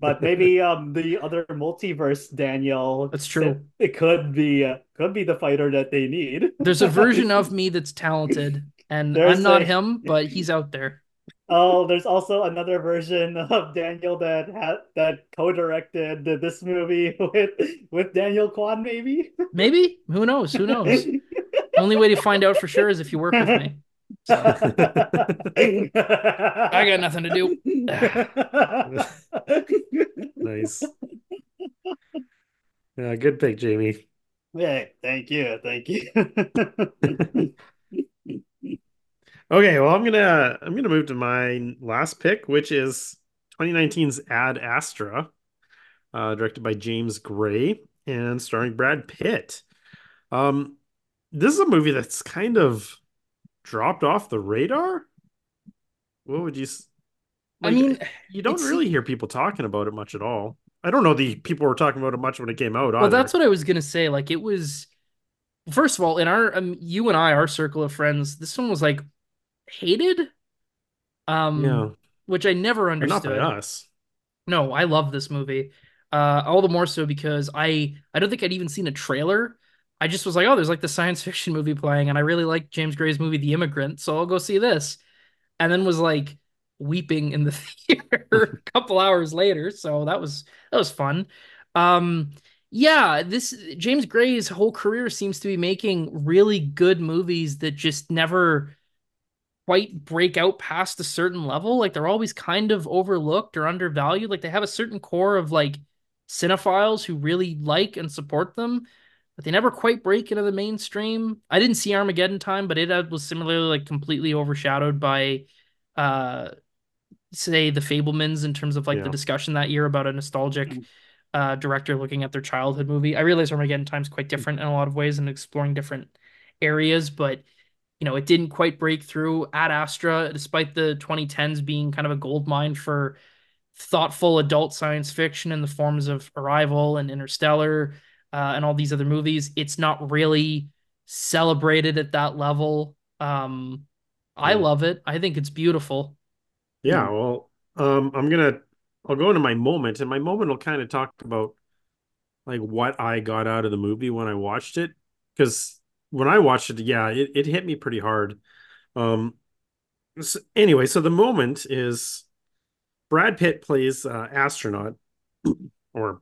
but maybe um the other multiverse Daniel. That's true. It, it could be uh, could be the fighter that they need. There's a version of me that's talented, and There's I'm not a- him, but he's out there. Oh, there's also another version of Daniel that had that co-directed this movie with with Daniel Kwan, maybe. Maybe who knows? Who knows? The only way to find out for sure is if you work with me. So I I got nothing to do. Nice. Yeah, good pick, Jaime. Hey, thank you, thank you. Okay, well, I'm gonna I'm gonna move to my last pick, which is 2019's Ad Astra, uh, directed by James Gray and starring Brad Pitt. Um, this is a movie that's kind of dropped off the radar. What would you? s- I like, mean, you don't really hear people talking about it much at all. I don't know the people were talking about it much when it came out. Well, either. that's what I was gonna say. Like it was, first of all, in our um, you and I, our circle of friends, this one was like hated. Um, yeah, which I never but not by understood. us. No, I love this movie. Uh, all the more so because I I don't think I'd even seen a trailer. I just was like, oh, there's like the science fiction movie playing, and I really like James Gray's movie The Immigrant, so I'll go see this. And then was like, weeping in the theater a couple hours later. So that was that was fun. Um, yeah, this James Gray's whole career seems to be making really good movies that just never quite break out past a certain level. Like they're always kind of overlooked or undervalued. Like they have a certain core of like cinephiles who really like and support them, but they never quite break into the mainstream. I didn't see Armageddon Time, but it was similarly like completely overshadowed by uh say the Fabelmans in terms of like yeah. the discussion that year about a nostalgic mm. uh, director looking at their childhood movie. I realize Armageddon Time's quite different in a lot of ways and exploring different areas, but you know, it didn't quite break through Ad Astra, despite the 2010s being kind of a gold mine for thoughtful adult science fiction in the forms of Arrival and Interstellar uh, and all these other movies. It's not really celebrated at that level. Um, I love it. I think it's beautiful. Yeah, well, um, I'm gonna I'll go into my moment, and my moment will kind of talk about like what I got out of the movie when I watched it. Because when I watched it, yeah, it, it hit me pretty hard. Um, so anyway, so the moment is Brad Pitt plays uh, astronaut or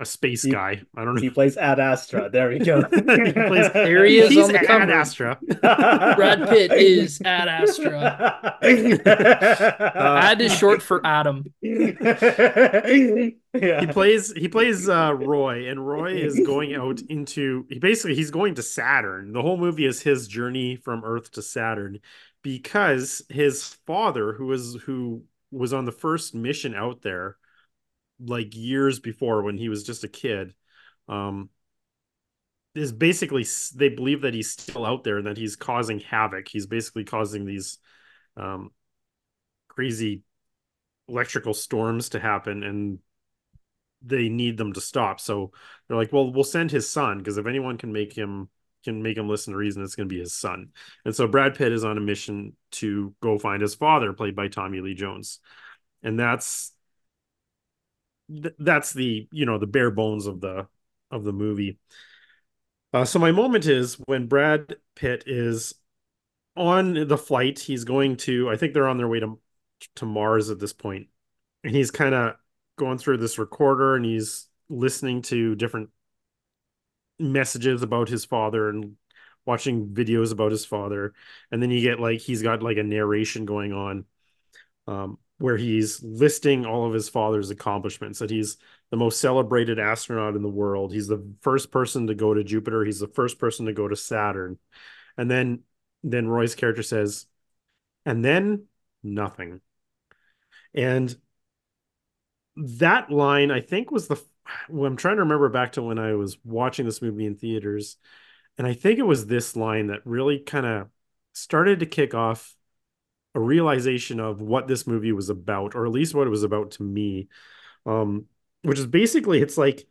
a space he, guy. I don't know. He plays Ad Astra. There we go. he plays, there he is He's on the cover. Ad Astra. Brad Pitt is Ad Astra. Uh, Ad is short for Adam. yeah. He plays he plays uh, Roy, and Roy is going out into he basically he's going to Saturn. The whole movie is his journey from Earth to Saturn because his father, who was who was on the first mission out there like years before when he was just a kid um is basically they believe that he's still out there and that he's causing havoc. He's basically causing these um crazy electrical storms to happen and they need them to stop. So they're like well we'll send his son because if anyone can make him can make him listen to reason it's going to be his son. And so brad pitt is on a mission to go find his father played by tommy lee jones. And that's th- that's the you know the bare bones of the of the movie. Uh, so my moment is when Brad Pitt is on the flight. He's going to. I think they're on their way to to Mars at this point, and he's kind of going through this recorder and he's listening to different messages about his father and watching videos about his father and then you get like he's got like a narration going on um, where he's listing all of his father's accomplishments that he's the most celebrated astronaut in the world. He's the first person to go to jupiter. He's the first person to go to saturn. And then then roy's character says and then nothing. And that line i think was the well, i'm trying to remember back to when i was watching this movie in theaters. And i think it was this line that really kind of started to kick off a realization of what this movie was about, or at least what it was about to me. Um, which is basically it's like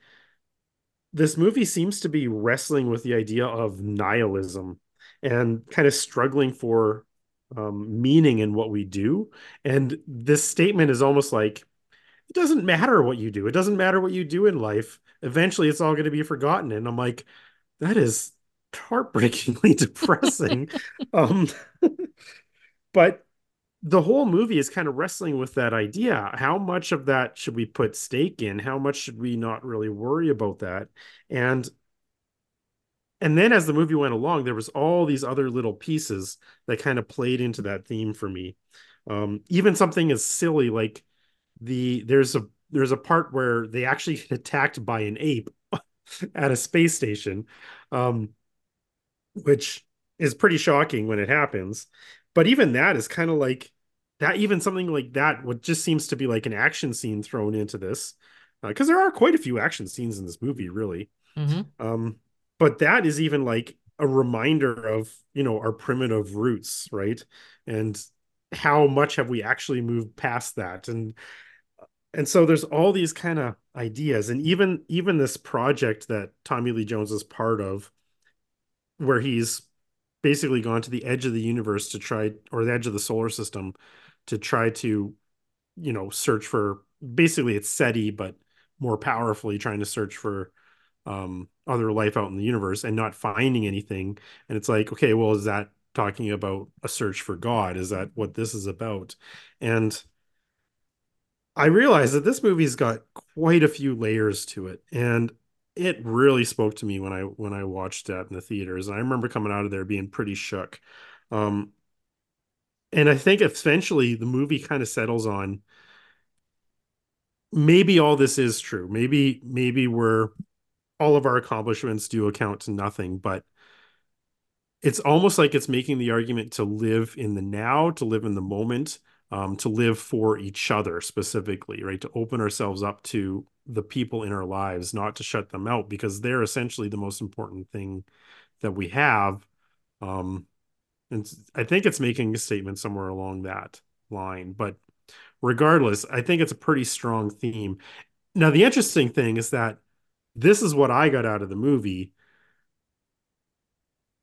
this movie seems to be wrestling with the idea of nihilism and kind of struggling for um, meaning in what we do. And this statement is almost like it doesn't matter what you do. It doesn't matter what you do in life. Eventually, it's all going to be forgotten. And I'm like, that is heartbreakingly depressing. um, but the whole movie is kind of wrestling with that idea. How much of that should we put stake in? How much should we not really worry about that? And and then as the movie went along, there was all these other little pieces that kind of played into that theme for me. Um, even something as silly like the there's a there's a part where they actually get attacked by an ape at a space station, um, which is pretty shocking when it happens. But even that is kind of like that. Even something like that, what just seems to be like an action scene thrown into this, because uh, there are quite a few action scenes in this movie, really. Mm-hmm. Um, but that is even like a reminder of you know our primitive roots, right? And how much have we actually moved past that? And and so there's all these kind of ideas, and even even this project that Tommy Lee Jones is part of, where he's basically gone to the edge of the universe to try or the edge of the solar system to try to you know search for basically it's SETI but more powerfully trying to search for um, other life out in the universe and not finding anything and it's like okay well is that talking about a search for God. Is that what this is about? And I realize that this movie's got quite a few layers to it, and it really spoke to me when I when I watched that in the theaters. And I remember coming out of there being pretty shook. Um, and I think eventually the movie kind of settles on maybe all this is true. Maybe maybe we're all of our accomplishments do account to nothing, but it's almost like it's making the argument to live in the now, to live in the moment, um, to live for each other specifically, right? To open ourselves up to the people in our lives, not to shut them out because they're essentially the most important thing that we have. Um, and I think it's making a statement somewhere along that line. But regardless, I think it's a pretty strong theme. Now, the interesting thing is that this is what I got out of the movie.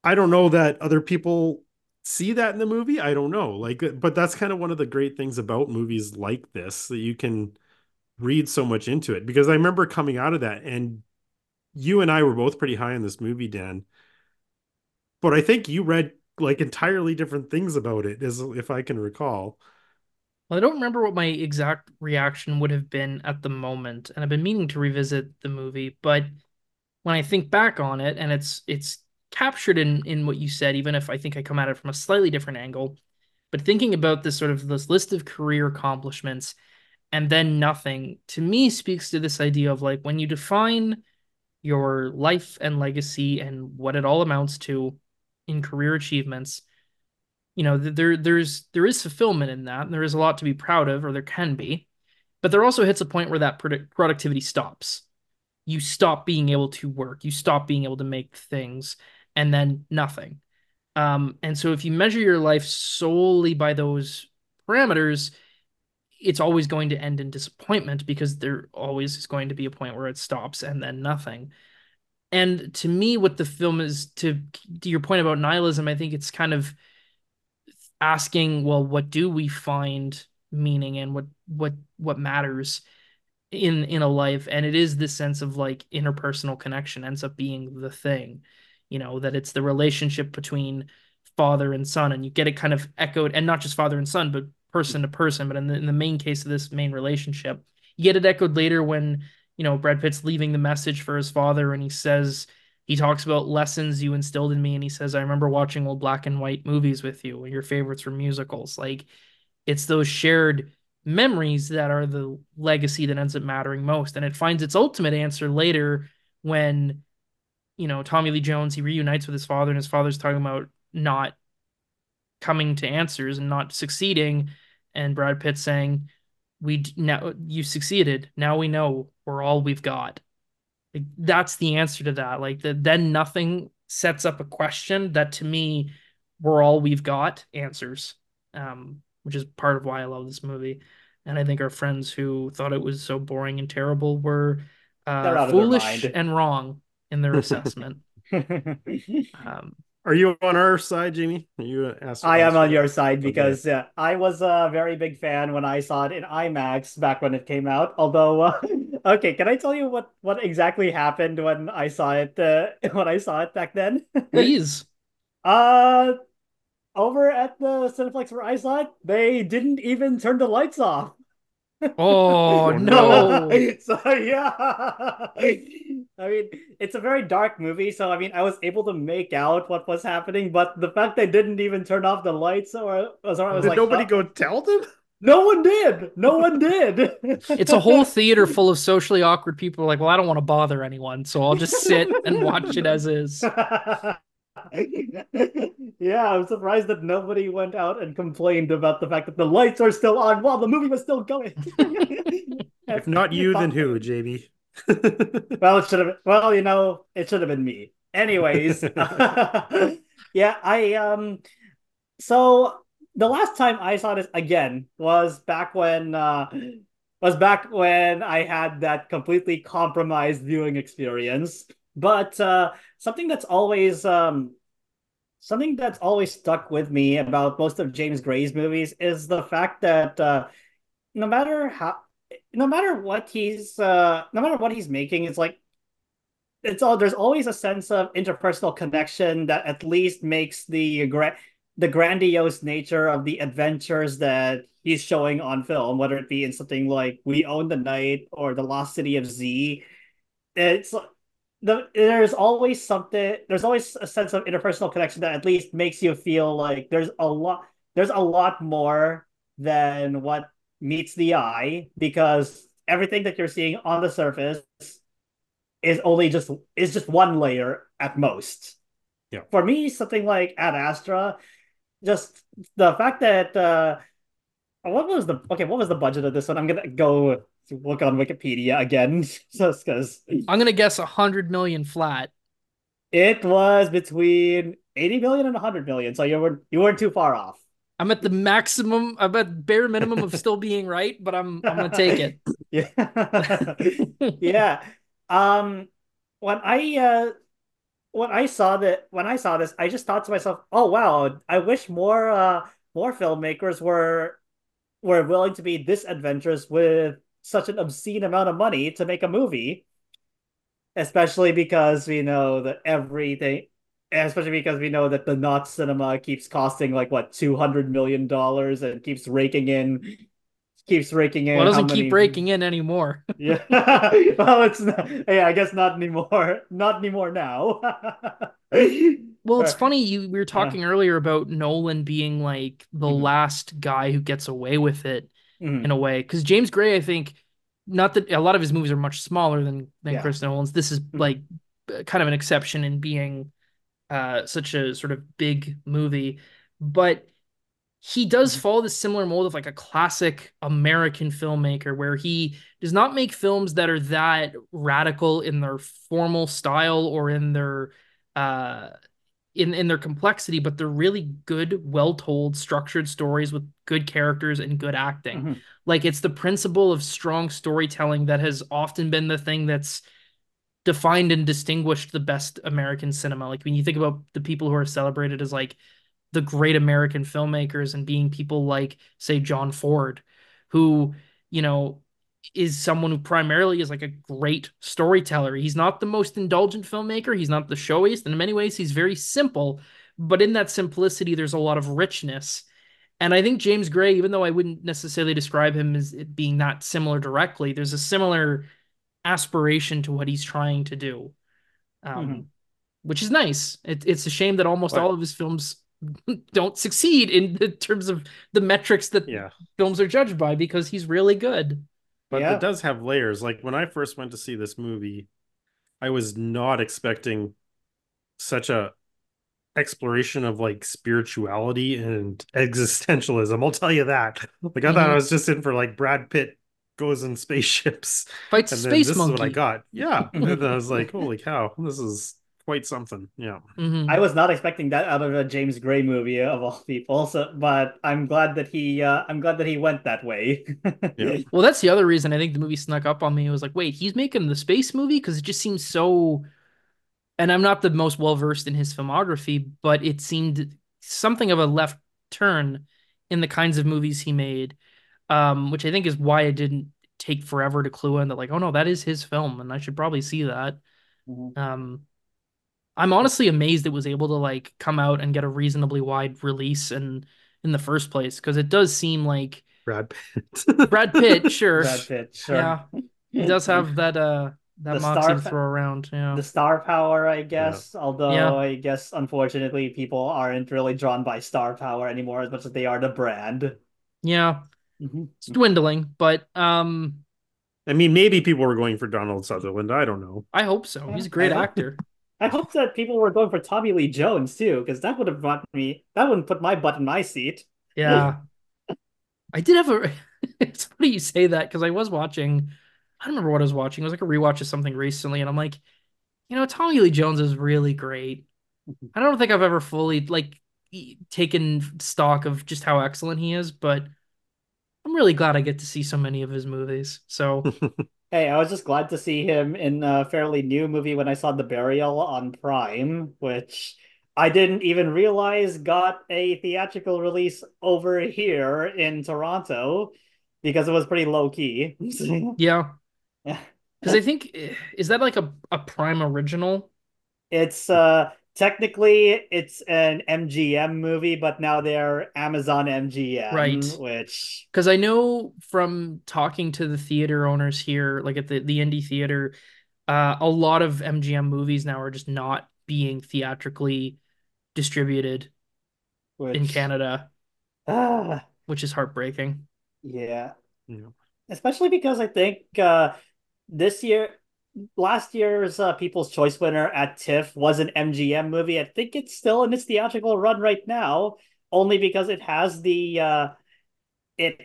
I don't know that other people see that in the movie. I don't know. Like, but that's kind of one of the great things about movies like this that you can read so much into it. Because I remember coming out of that, and you and I were both pretty high on this movie, Dan. But I think you read like entirely different things about it, as if I can recall. Well, I don't remember what my exact reaction would have been at the moment, and I've been meaning to revisit the movie, but when I think back on it, and it's it's captured in in what you said, even if I think I come at it from a slightly different angle, but thinking about this sort of this list of career accomplishments and then nothing to me speaks to this idea of like when you define your life and legacy and what it all amounts to in career achievements you know there there's there is fulfillment in that and there is a lot to be proud of or there can be but there also hits a point where that productivity stops. You stop being able to work you stop being able to make things and then nothing. Um, and so if you measure your life solely by those parameters it's always going to end in disappointment because there always is going to be a point where it stops and then nothing. And to me what the film is to, to your point about nihilism i think it's kind of asking well what do we find meaning and what what what matters in in a life? And it is this sense of like interpersonal connection ends up being the thing you know that it's the relationship between father and son and you get it kind of echoed and not just father and son but person to person but in the, in the main case of this main relationship you get it echoed later when you know Brad Pitt's leaving the message for his father and he says he talks about lessons you instilled in me and he says i remember watching old black and white movies with you. And your favorites were musicals. Like it's those shared memories that are the legacy that ends up mattering most. And it finds its ultimate answer later when you know tommy lee jones he reunites with his father and his father's talking about not coming to answers and not succeeding and brad pitt saying we now you succeeded now we know we're all we've got like, that's the answer to that. Like the, then nothing sets up a question that to me we're all we've got answers. Um, which is part of why I love this movie. And I think our friends who thought it was so boring and terrible were uh, foolish and wrong in their assessment. um, are you on our side, Jaime? Are you asked I am on your side because okay. uh, I was a very big fan when I saw it in IMAX back when it came out. Although, uh, okay, can I tell you what what exactly happened when I saw it uh, when I saw it back then? Please. uh, over at the Cineplex where I saw it, they didn't even turn the lights off. Oh no! so yeah, I mean it's a very dark movie. So I mean I was able to make out what was happening, but the fact they didn't even turn off the lights or was, I was did like, nobody oh. go tell them? No one did. No one did. it's a whole theater full of socially awkward people. Like, well, I don't want to bother anyone, so I'll just sit and watch it as is. yeah, I'm surprised that nobody went out and complained about the fact that the lights are still on while the movie was still going. if not you, then who, JB? well, it should have. Well, you know, it should have been me. Anyways, yeah, I um. So the last time I saw this again was back when uh was back when I had that completely compromised viewing experience. But uh, something that's always um, something that's always stuck with me about most of James Gray's movies is the fact that uh, no matter how, no matter what he's, uh, no matter what he's making, it's like it's all there's always a sense of interpersonal connection that at least makes the the grandiose nature of the adventures that he's showing on film, whether it be in something like We Own the Night or The Lost City of Z. It's the there's always something there's always a sense of interpersonal connection that at least makes you feel like there's a lot there's a lot more than what meets the eye because everything that you're seeing on the surface is only just is just one layer at most. Yeah. For me, something like Ad Astra, just the fact that uh what was the okay, what was the budget of this one? I'm gonna go look on Wikipedia again, just because I'm gonna guess a hundred million flat. it was between 80 million and 100 million, so you weren't you weren't too far off. I'm at the maximum. I'm at bare minimum of still being right, but I'm I'm gonna take it. Yeah. yeah. Um when I uh when I saw that when I saw this, I just thought to myself, "Oh wow, I wish more uh more filmmakers were were willing to be this adventurous with such an obscene amount of money to make a movie." Especially because we know that everything especially because we know that the not cinema keeps costing like what 200 million dollars and keeps raking in keeps raking in Well, it doesn't how keep many- breaking in anymore. yeah well it's not yeah i guess not anymore not anymore now Well, it's funny you we were talking earlier about Nolan being like the Mhm. last guy who gets away with it Mhm. in a way. Because James Gray, I think, not that a lot of his movies are much smaller than than Yeah. Chris Nolan's. This is Mhm. like kind of an exception in being uh such a sort of big movie, but he does Mhm. follow the similar mold of like a classic American filmmaker where he does not make films that are that radical in their formal style or in their uh in in their complexity, but they're really good, well-told, structured stories with good characters and good acting. Mhm. Like it's the principle of strong storytelling that has often been the thing that's defined and distinguished the best American cinema. Like when you think about the people who are celebrated as like the great American filmmakers and being people like, say, John Ford, who, you know, is someone who primarily is like a great storyteller. He's not the most indulgent filmmaker, he's not the showiest. And in many ways, he's very simple, but in that simplicity, there's a lot of richness. And I think James Gray, even though I wouldn't necessarily describe him as being that similar directly, there's a similar aspiration to what he's trying to do, um, Mhm. which is nice. It, it's a shame that almost But- all of his films don't succeed in the terms of the metrics that Yeah. films are judged by because he's really good. But Yeah. it does have layers. Like when I first went to see this movie, I was not expecting such a exploration of like spirituality and existentialism. I'll tell you that. Like I thought I was just in for like Brad Pitt goes in spaceships. Fights And a then space this monkey. is what I got. Yeah. And then I was like, holy cow, this is quite something. Yeah. Mhm. I was not expecting that out of a James Gray movie of all people. So, but I'm glad that he, uh, I'm glad that he went that way. Yeah. Well, that's the other reason I think the movie snuck up on me. It was like, wait, he's making the space movie because it just seems so. And I'm not the most well versed in his filmography, but it seemed something of a left turn in the kinds of movies he made, um, which I think is why it didn't take forever to clue in that, like, oh no, that is his film, and I should probably see that. Mhm. Um, I'm honestly amazed it was able to like come out and get a reasonably wide release and in the first place because it does seem like Brad Pitt. Brad Pitt, sure, Brad Pitt, sure. yeah, he does have that uh that The moxie star throw around. Yeah, the star power, I guess. Although Yeah. I guess unfortunately people aren't really drawn by star power anymore as much as they are the brand. yeah, Mhm. it's dwindling, but um, I mean, maybe people were going for Donald Sutherland. I don't know. I hope so. He's a great I hope- actor. I hope that people were going for Tommy Lee Jones too, because that would have brought me that wouldn't put my butt in my seat. Yeah, I did have a. It's funny you say that because I was watching. I don't remember what I was watching. It was like a rewatch of something recently, and I'm like, you know, Tommy Lee Jones is really great. I don't think I've ever fully like taken stock of just how excellent he is, but I'm really glad I get to see so many of his movies. So Hey, I was just glad to see him in a fairly new movie when I saw The Burial on Prime, which I didn't even realize got a theatrical release over here in Toronto because it was pretty low key. yeah, Yeah. because I think eh, is that like a a Prime original? It's uh technically it's an MGM movie, but now they're Amazon MGM, Right. Which Because I know from talking to the theater owners here, like at the, the indie theater, uh, a lot of MGM movies now are just not being theatrically distributed which in Canada, Ah, which is heartbreaking. yeah. Yeah. Especially because I think uh, this year, last year's uh, People's Choice winner at TIFF was an MGM movie. I think it's still in its theatrical run right now, only because it has the uh, it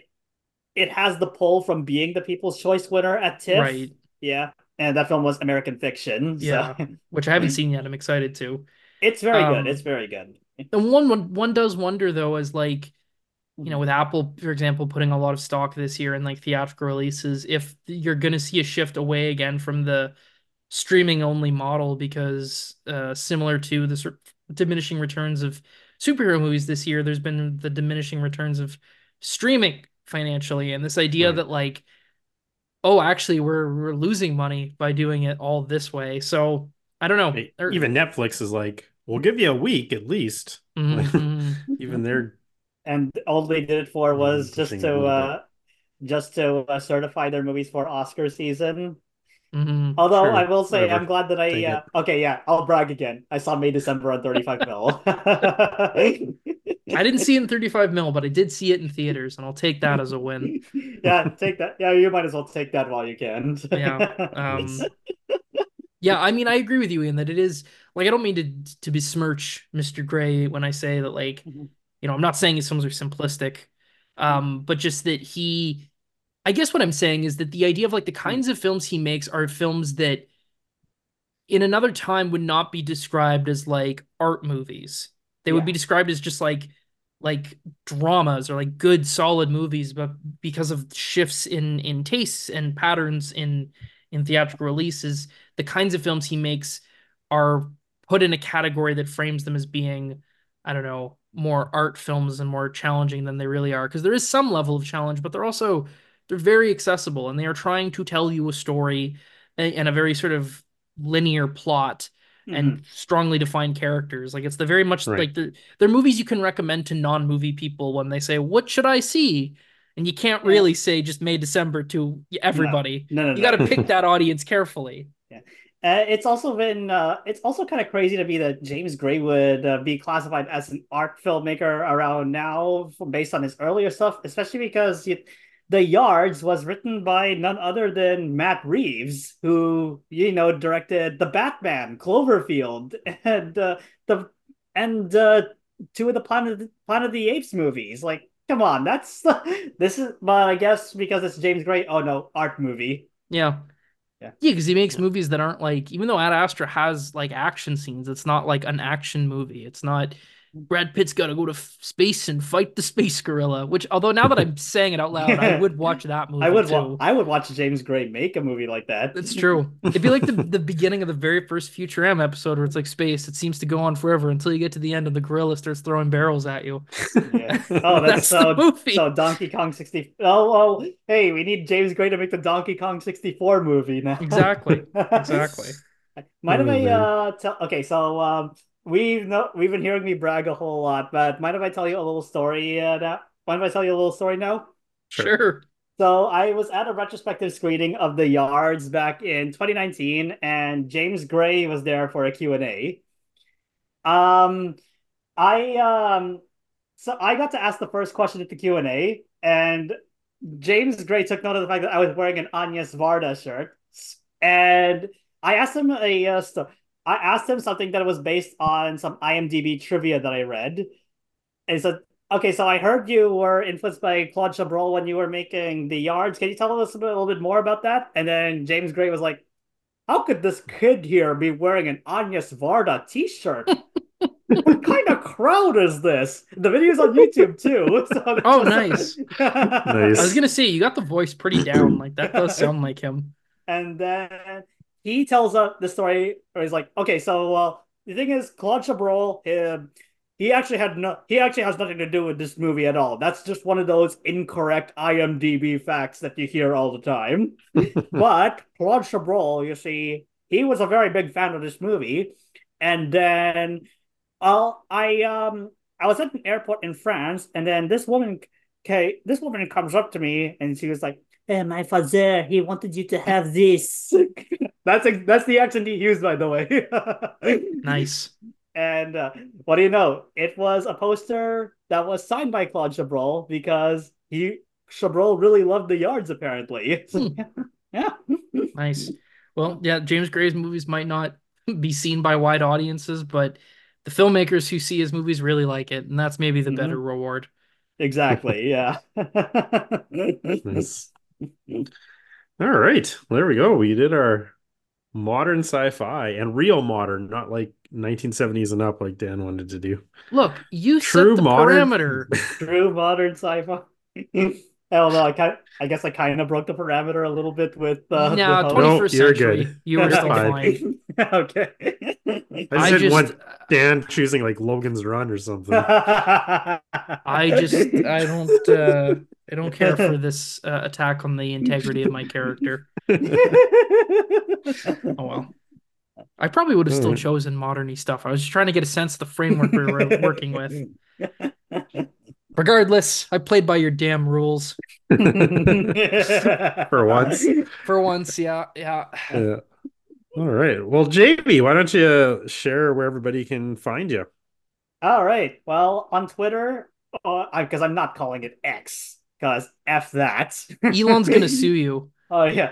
it has the pull from being the People's Choice winner at TIFF. Right. Yeah, and that film was American Fiction. So Yeah. Which I haven't seen yet. I'm excited to. it's very Um, good. It's very good. And one one does wonder though, as like you Mm-hmm. know, with Apple, for example, putting a lot of stock this year in like theatrical releases, if you're gonna see a shift away again from the streaming only model, because uh, similar to the sort of diminishing returns of superhero movies this year, there's been the diminishing returns of streaming financially, and this idea Right. that like, oh, actually, we're we're losing money by doing it all this way. So I don't know. Even Netflix is like, we'll give you a week at least. Mhm, mhm. Even they're and all they did it for Mm, was just to uh, just to uh, certify their movies for Oscar season. Mhm. Although Sure, I will say, whatever. I'm glad that I. Uh, okay, yeah, I'll brag again. I saw May December on 35 mil. I didn't see it in 35 mil, but I did see it in theaters, and I'll take that as a win. yeah, take that. Yeah, you might as well take that while you can. Yeah. Um, yeah, I mean, I agree with you, Ian, that it is like I don't mean to to besmirch Mr. Gray when I say that, like, Mhm. You know, I'm not saying his films are simplistic, um, but just that he, I guess what I'm saying is that the idea of like the kinds of films he makes are films that in another time would not be described as like art movies. They would be described as just like like dramas or like good solid movies, but because of shifts in in tastes and patterns in in theatrical releases, the kinds of films he makes are put in a category that frames them as being, I don't know, more art films and more challenging than they really are. Because there is some level of challenge, but they're also they're very accessible and they are trying to tell you a story and a very sort of linear plot and mm-hmm. strongly defined characters. Like it's the very much Right. like they're, they're movies you can recommend to non-movie people when they say, "What should I see?" And you can't really say just May December to everybody. no, no, You no. got to pick that audience carefully. Uh, it's also been uh, it's also kind of crazy to me that James Gray would uh, be classified as an art filmmaker around now based on his earlier stuff, especially because The Yards was written by none other than Matt Reeves, who you know directed The Batman, Cloverfield, and uh, the and uh, two of the Planet Planet of the Apes movies. Like, come on, that's this is. But I guess because it's James Gray, oh no, art movie. Yeah. Yeah. Yeah, because he makes movies that aren't like, even though Ad Astra has like action scenes, it's not like an action movie. It's not Brad Pitt's got to go to space and fight the space gorilla. Which, although now that I'm saying it out loud, I would watch that movie I would wa- I would watch James Gray make a movie like that. That's true. It'd be like the, the beginning of the very first Futurama episode where it's like space. It seems to go on forever until you get to the end and the gorilla starts throwing barrels at you. Yeah. Oh, that's, That's so movie. so Donkey Kong 60. Oh, oh, hey, we need James Gray to make the Donkey Kong 64 movie now. Exactly. Exactly. Might Oh, I uh tell okay, so um we've no we've been hearing me brag a whole lot, but mind if I tell you a little story uh now? Mind if I tell you a little story now? Sure. Sure. So I was at a retrospective screening of The Yards back in 2019, and James Gray was there for a Q&A. Um, I um, so I got to ask the first question at the Q&A, and James Gray took note of the fact that I was wearing an Agnes Varda shirt, and I asked him a uh, sto- I asked him something that was based on some IMDb trivia that I read. And he said, Okay, so I heard you were influenced by Claude Chabrol when you were making The Yards. Can you tell us a, bit, a little bit more about that? And then James Gray was like, How could this kid here be wearing an Agnes Varda t-shirt? what kind of crowd is this? The video's on YouTube too. So it's Oh, nice. I was gonna say you got the voice pretty down. Like that does sound like him. And then he tells us the story, or he's like, okay, so uh, the thing is, Claude Chabrol, um, he actually had no, he actually has nothing to do with this movie at all. That's just one of those incorrect IMDb facts that you hear all the time. but Claude Chabrol, you see, he was a very big fan of this movie, and then uh, I um I was at an airport in France, and then this woman, okay, this woman comes up to me, and she was like, "Hey, my father, he wanted you to have this." that's that's the accent he used, by the way. Nice. And uh, what do you know? It was a poster that was signed by Claude Chabrol because he Chabrol really loved the yards, apparently. Hmm. yeah. Nice. Well, yeah, James Gray's movies might not be seen by wide audiences, but the filmmakers who see his movies really like it, and that's maybe the Mhm. better reward. Exactly. Yeah. Nice. All right, there we go. We did our modern sci-fi and real modern, not like 1970s and up like Dan wanted to do. Look, you True set the modern- parameter. True modern sci-fi. I don't know. I kind, I guess I kind of broke the parameter a little bit with uh, now, the No, 21st you're century, good. you were still fine. fine. okay. I just I just, want Dan choosing like Logan's Run or something. I I just, I don't, uh, I don't care for this uh, attack on the integrity of my character. Oh well. I probably would have still chosen moderny stuff. I was just trying to get a sense of the framework we were working with. Regardless, I played by your damn rules For once. for once. Yeah, yeah. Yeah. All right. Well, Jaime, why don't you share where everybody can find you? All right. Well, on Twitter, because I'm not calling it X, because F that. Elon's gonna sue you. Oh yeah.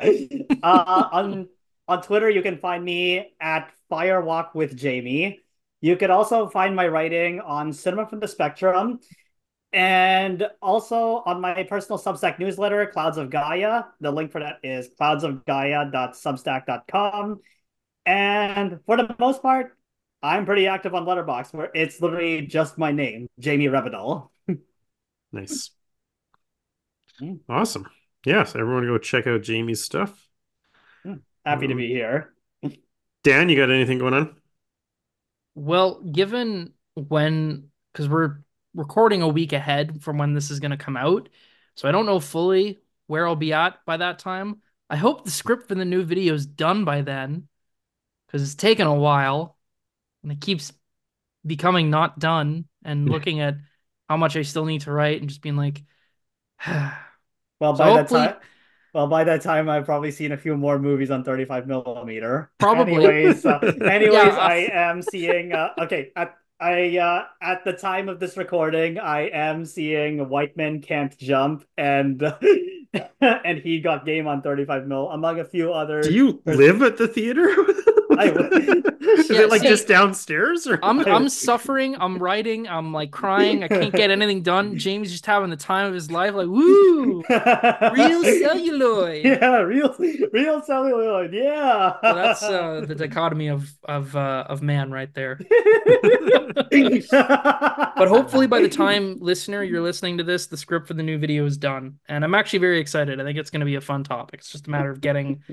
Uh, on on Twitter, you can find me at Firewalk with Jaime. You could also find my writing on Cinema from the Spectrum, and also on my personal Substack newsletter, Clouds of Gaia. The link for that is cloudsofgaia.substack.com. And for the most part, I'm pretty active on Letterboxd, where it's literally just my name, Jaime Revenal. Nice. Mm. Awesome. Yes, everyone go check out Jaime's stuff. Happy to Mhm. be here. Dan, you got anything going on? Well, given when, because we're recording a week ahead from when this is going to come out, so I don't know fully where I'll be at by that time. I hope the script for the new video is done by then, because it's taken a while, and it keeps becoming not done. And looking at how much I still need to write, and just being like, Well, So by that time, well, by that time, I've probably seen a few more movies on 35 millimeter. Probably. Anyways, uh, anyways, Yeah. I am seeing. Uh, okay, at I uh, at the time of this recording, I am seeing White Men Can't Jump and and he got game on 35 mil among a few other. Do you live at the theater? I would- Is Yeah, it like see- just downstairs or I'm? I'm suffering. I'm writing. I'm like crying. I can't get anything done. James just having the time of his life. Like, woo, real celluloid. Yeah, real real celluloid. Yeah. So that's uh, the dichotomy of of uh, of man right there. But hopefully, by the time listener you're listening to this, the script for the new video is done, and I'm actually very excited. I think it's going to be a fun topic. It's just a matter of getting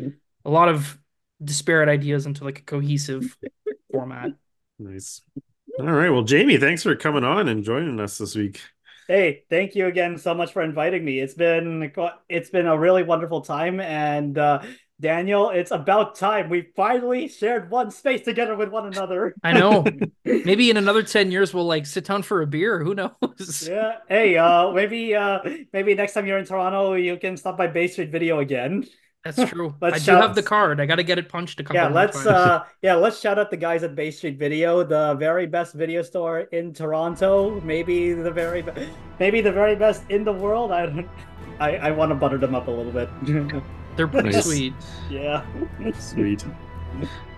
a lot of disparate ideas into like a cohesive format. Nice. All right. Well, Jaime, thanks for coming on and joining us this week. Hey, thank you again so much for inviting me. It's been it's been a really wonderful time, and uh, Daniel, it's about time we finally shared one space together with one another. I know. Maybe in another ten years we'll like sit down for a beer. Who knows? Yeah. Hey, uh, maybe uh, maybe next time you're in Toronto, you can stop by Bay Street Video again. That's true. Let's I do have the card. I got to get it punched a couple Yeah, let's times. uh, yeah, let's shout out the guys at Bay Street Video, the very best video store in Toronto. Maybe the very, be- maybe the very best in the world. I don't. I, I want to butter them up a little bit. They're pretty Nice. sweet. yeah. Sweet.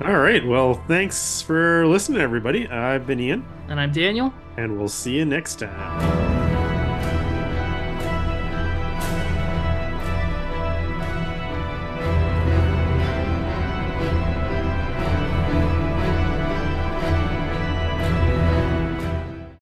All right. Well, thanks for listening, everybody. I've been Ian, And I'm Daniel. and we'll see you next time.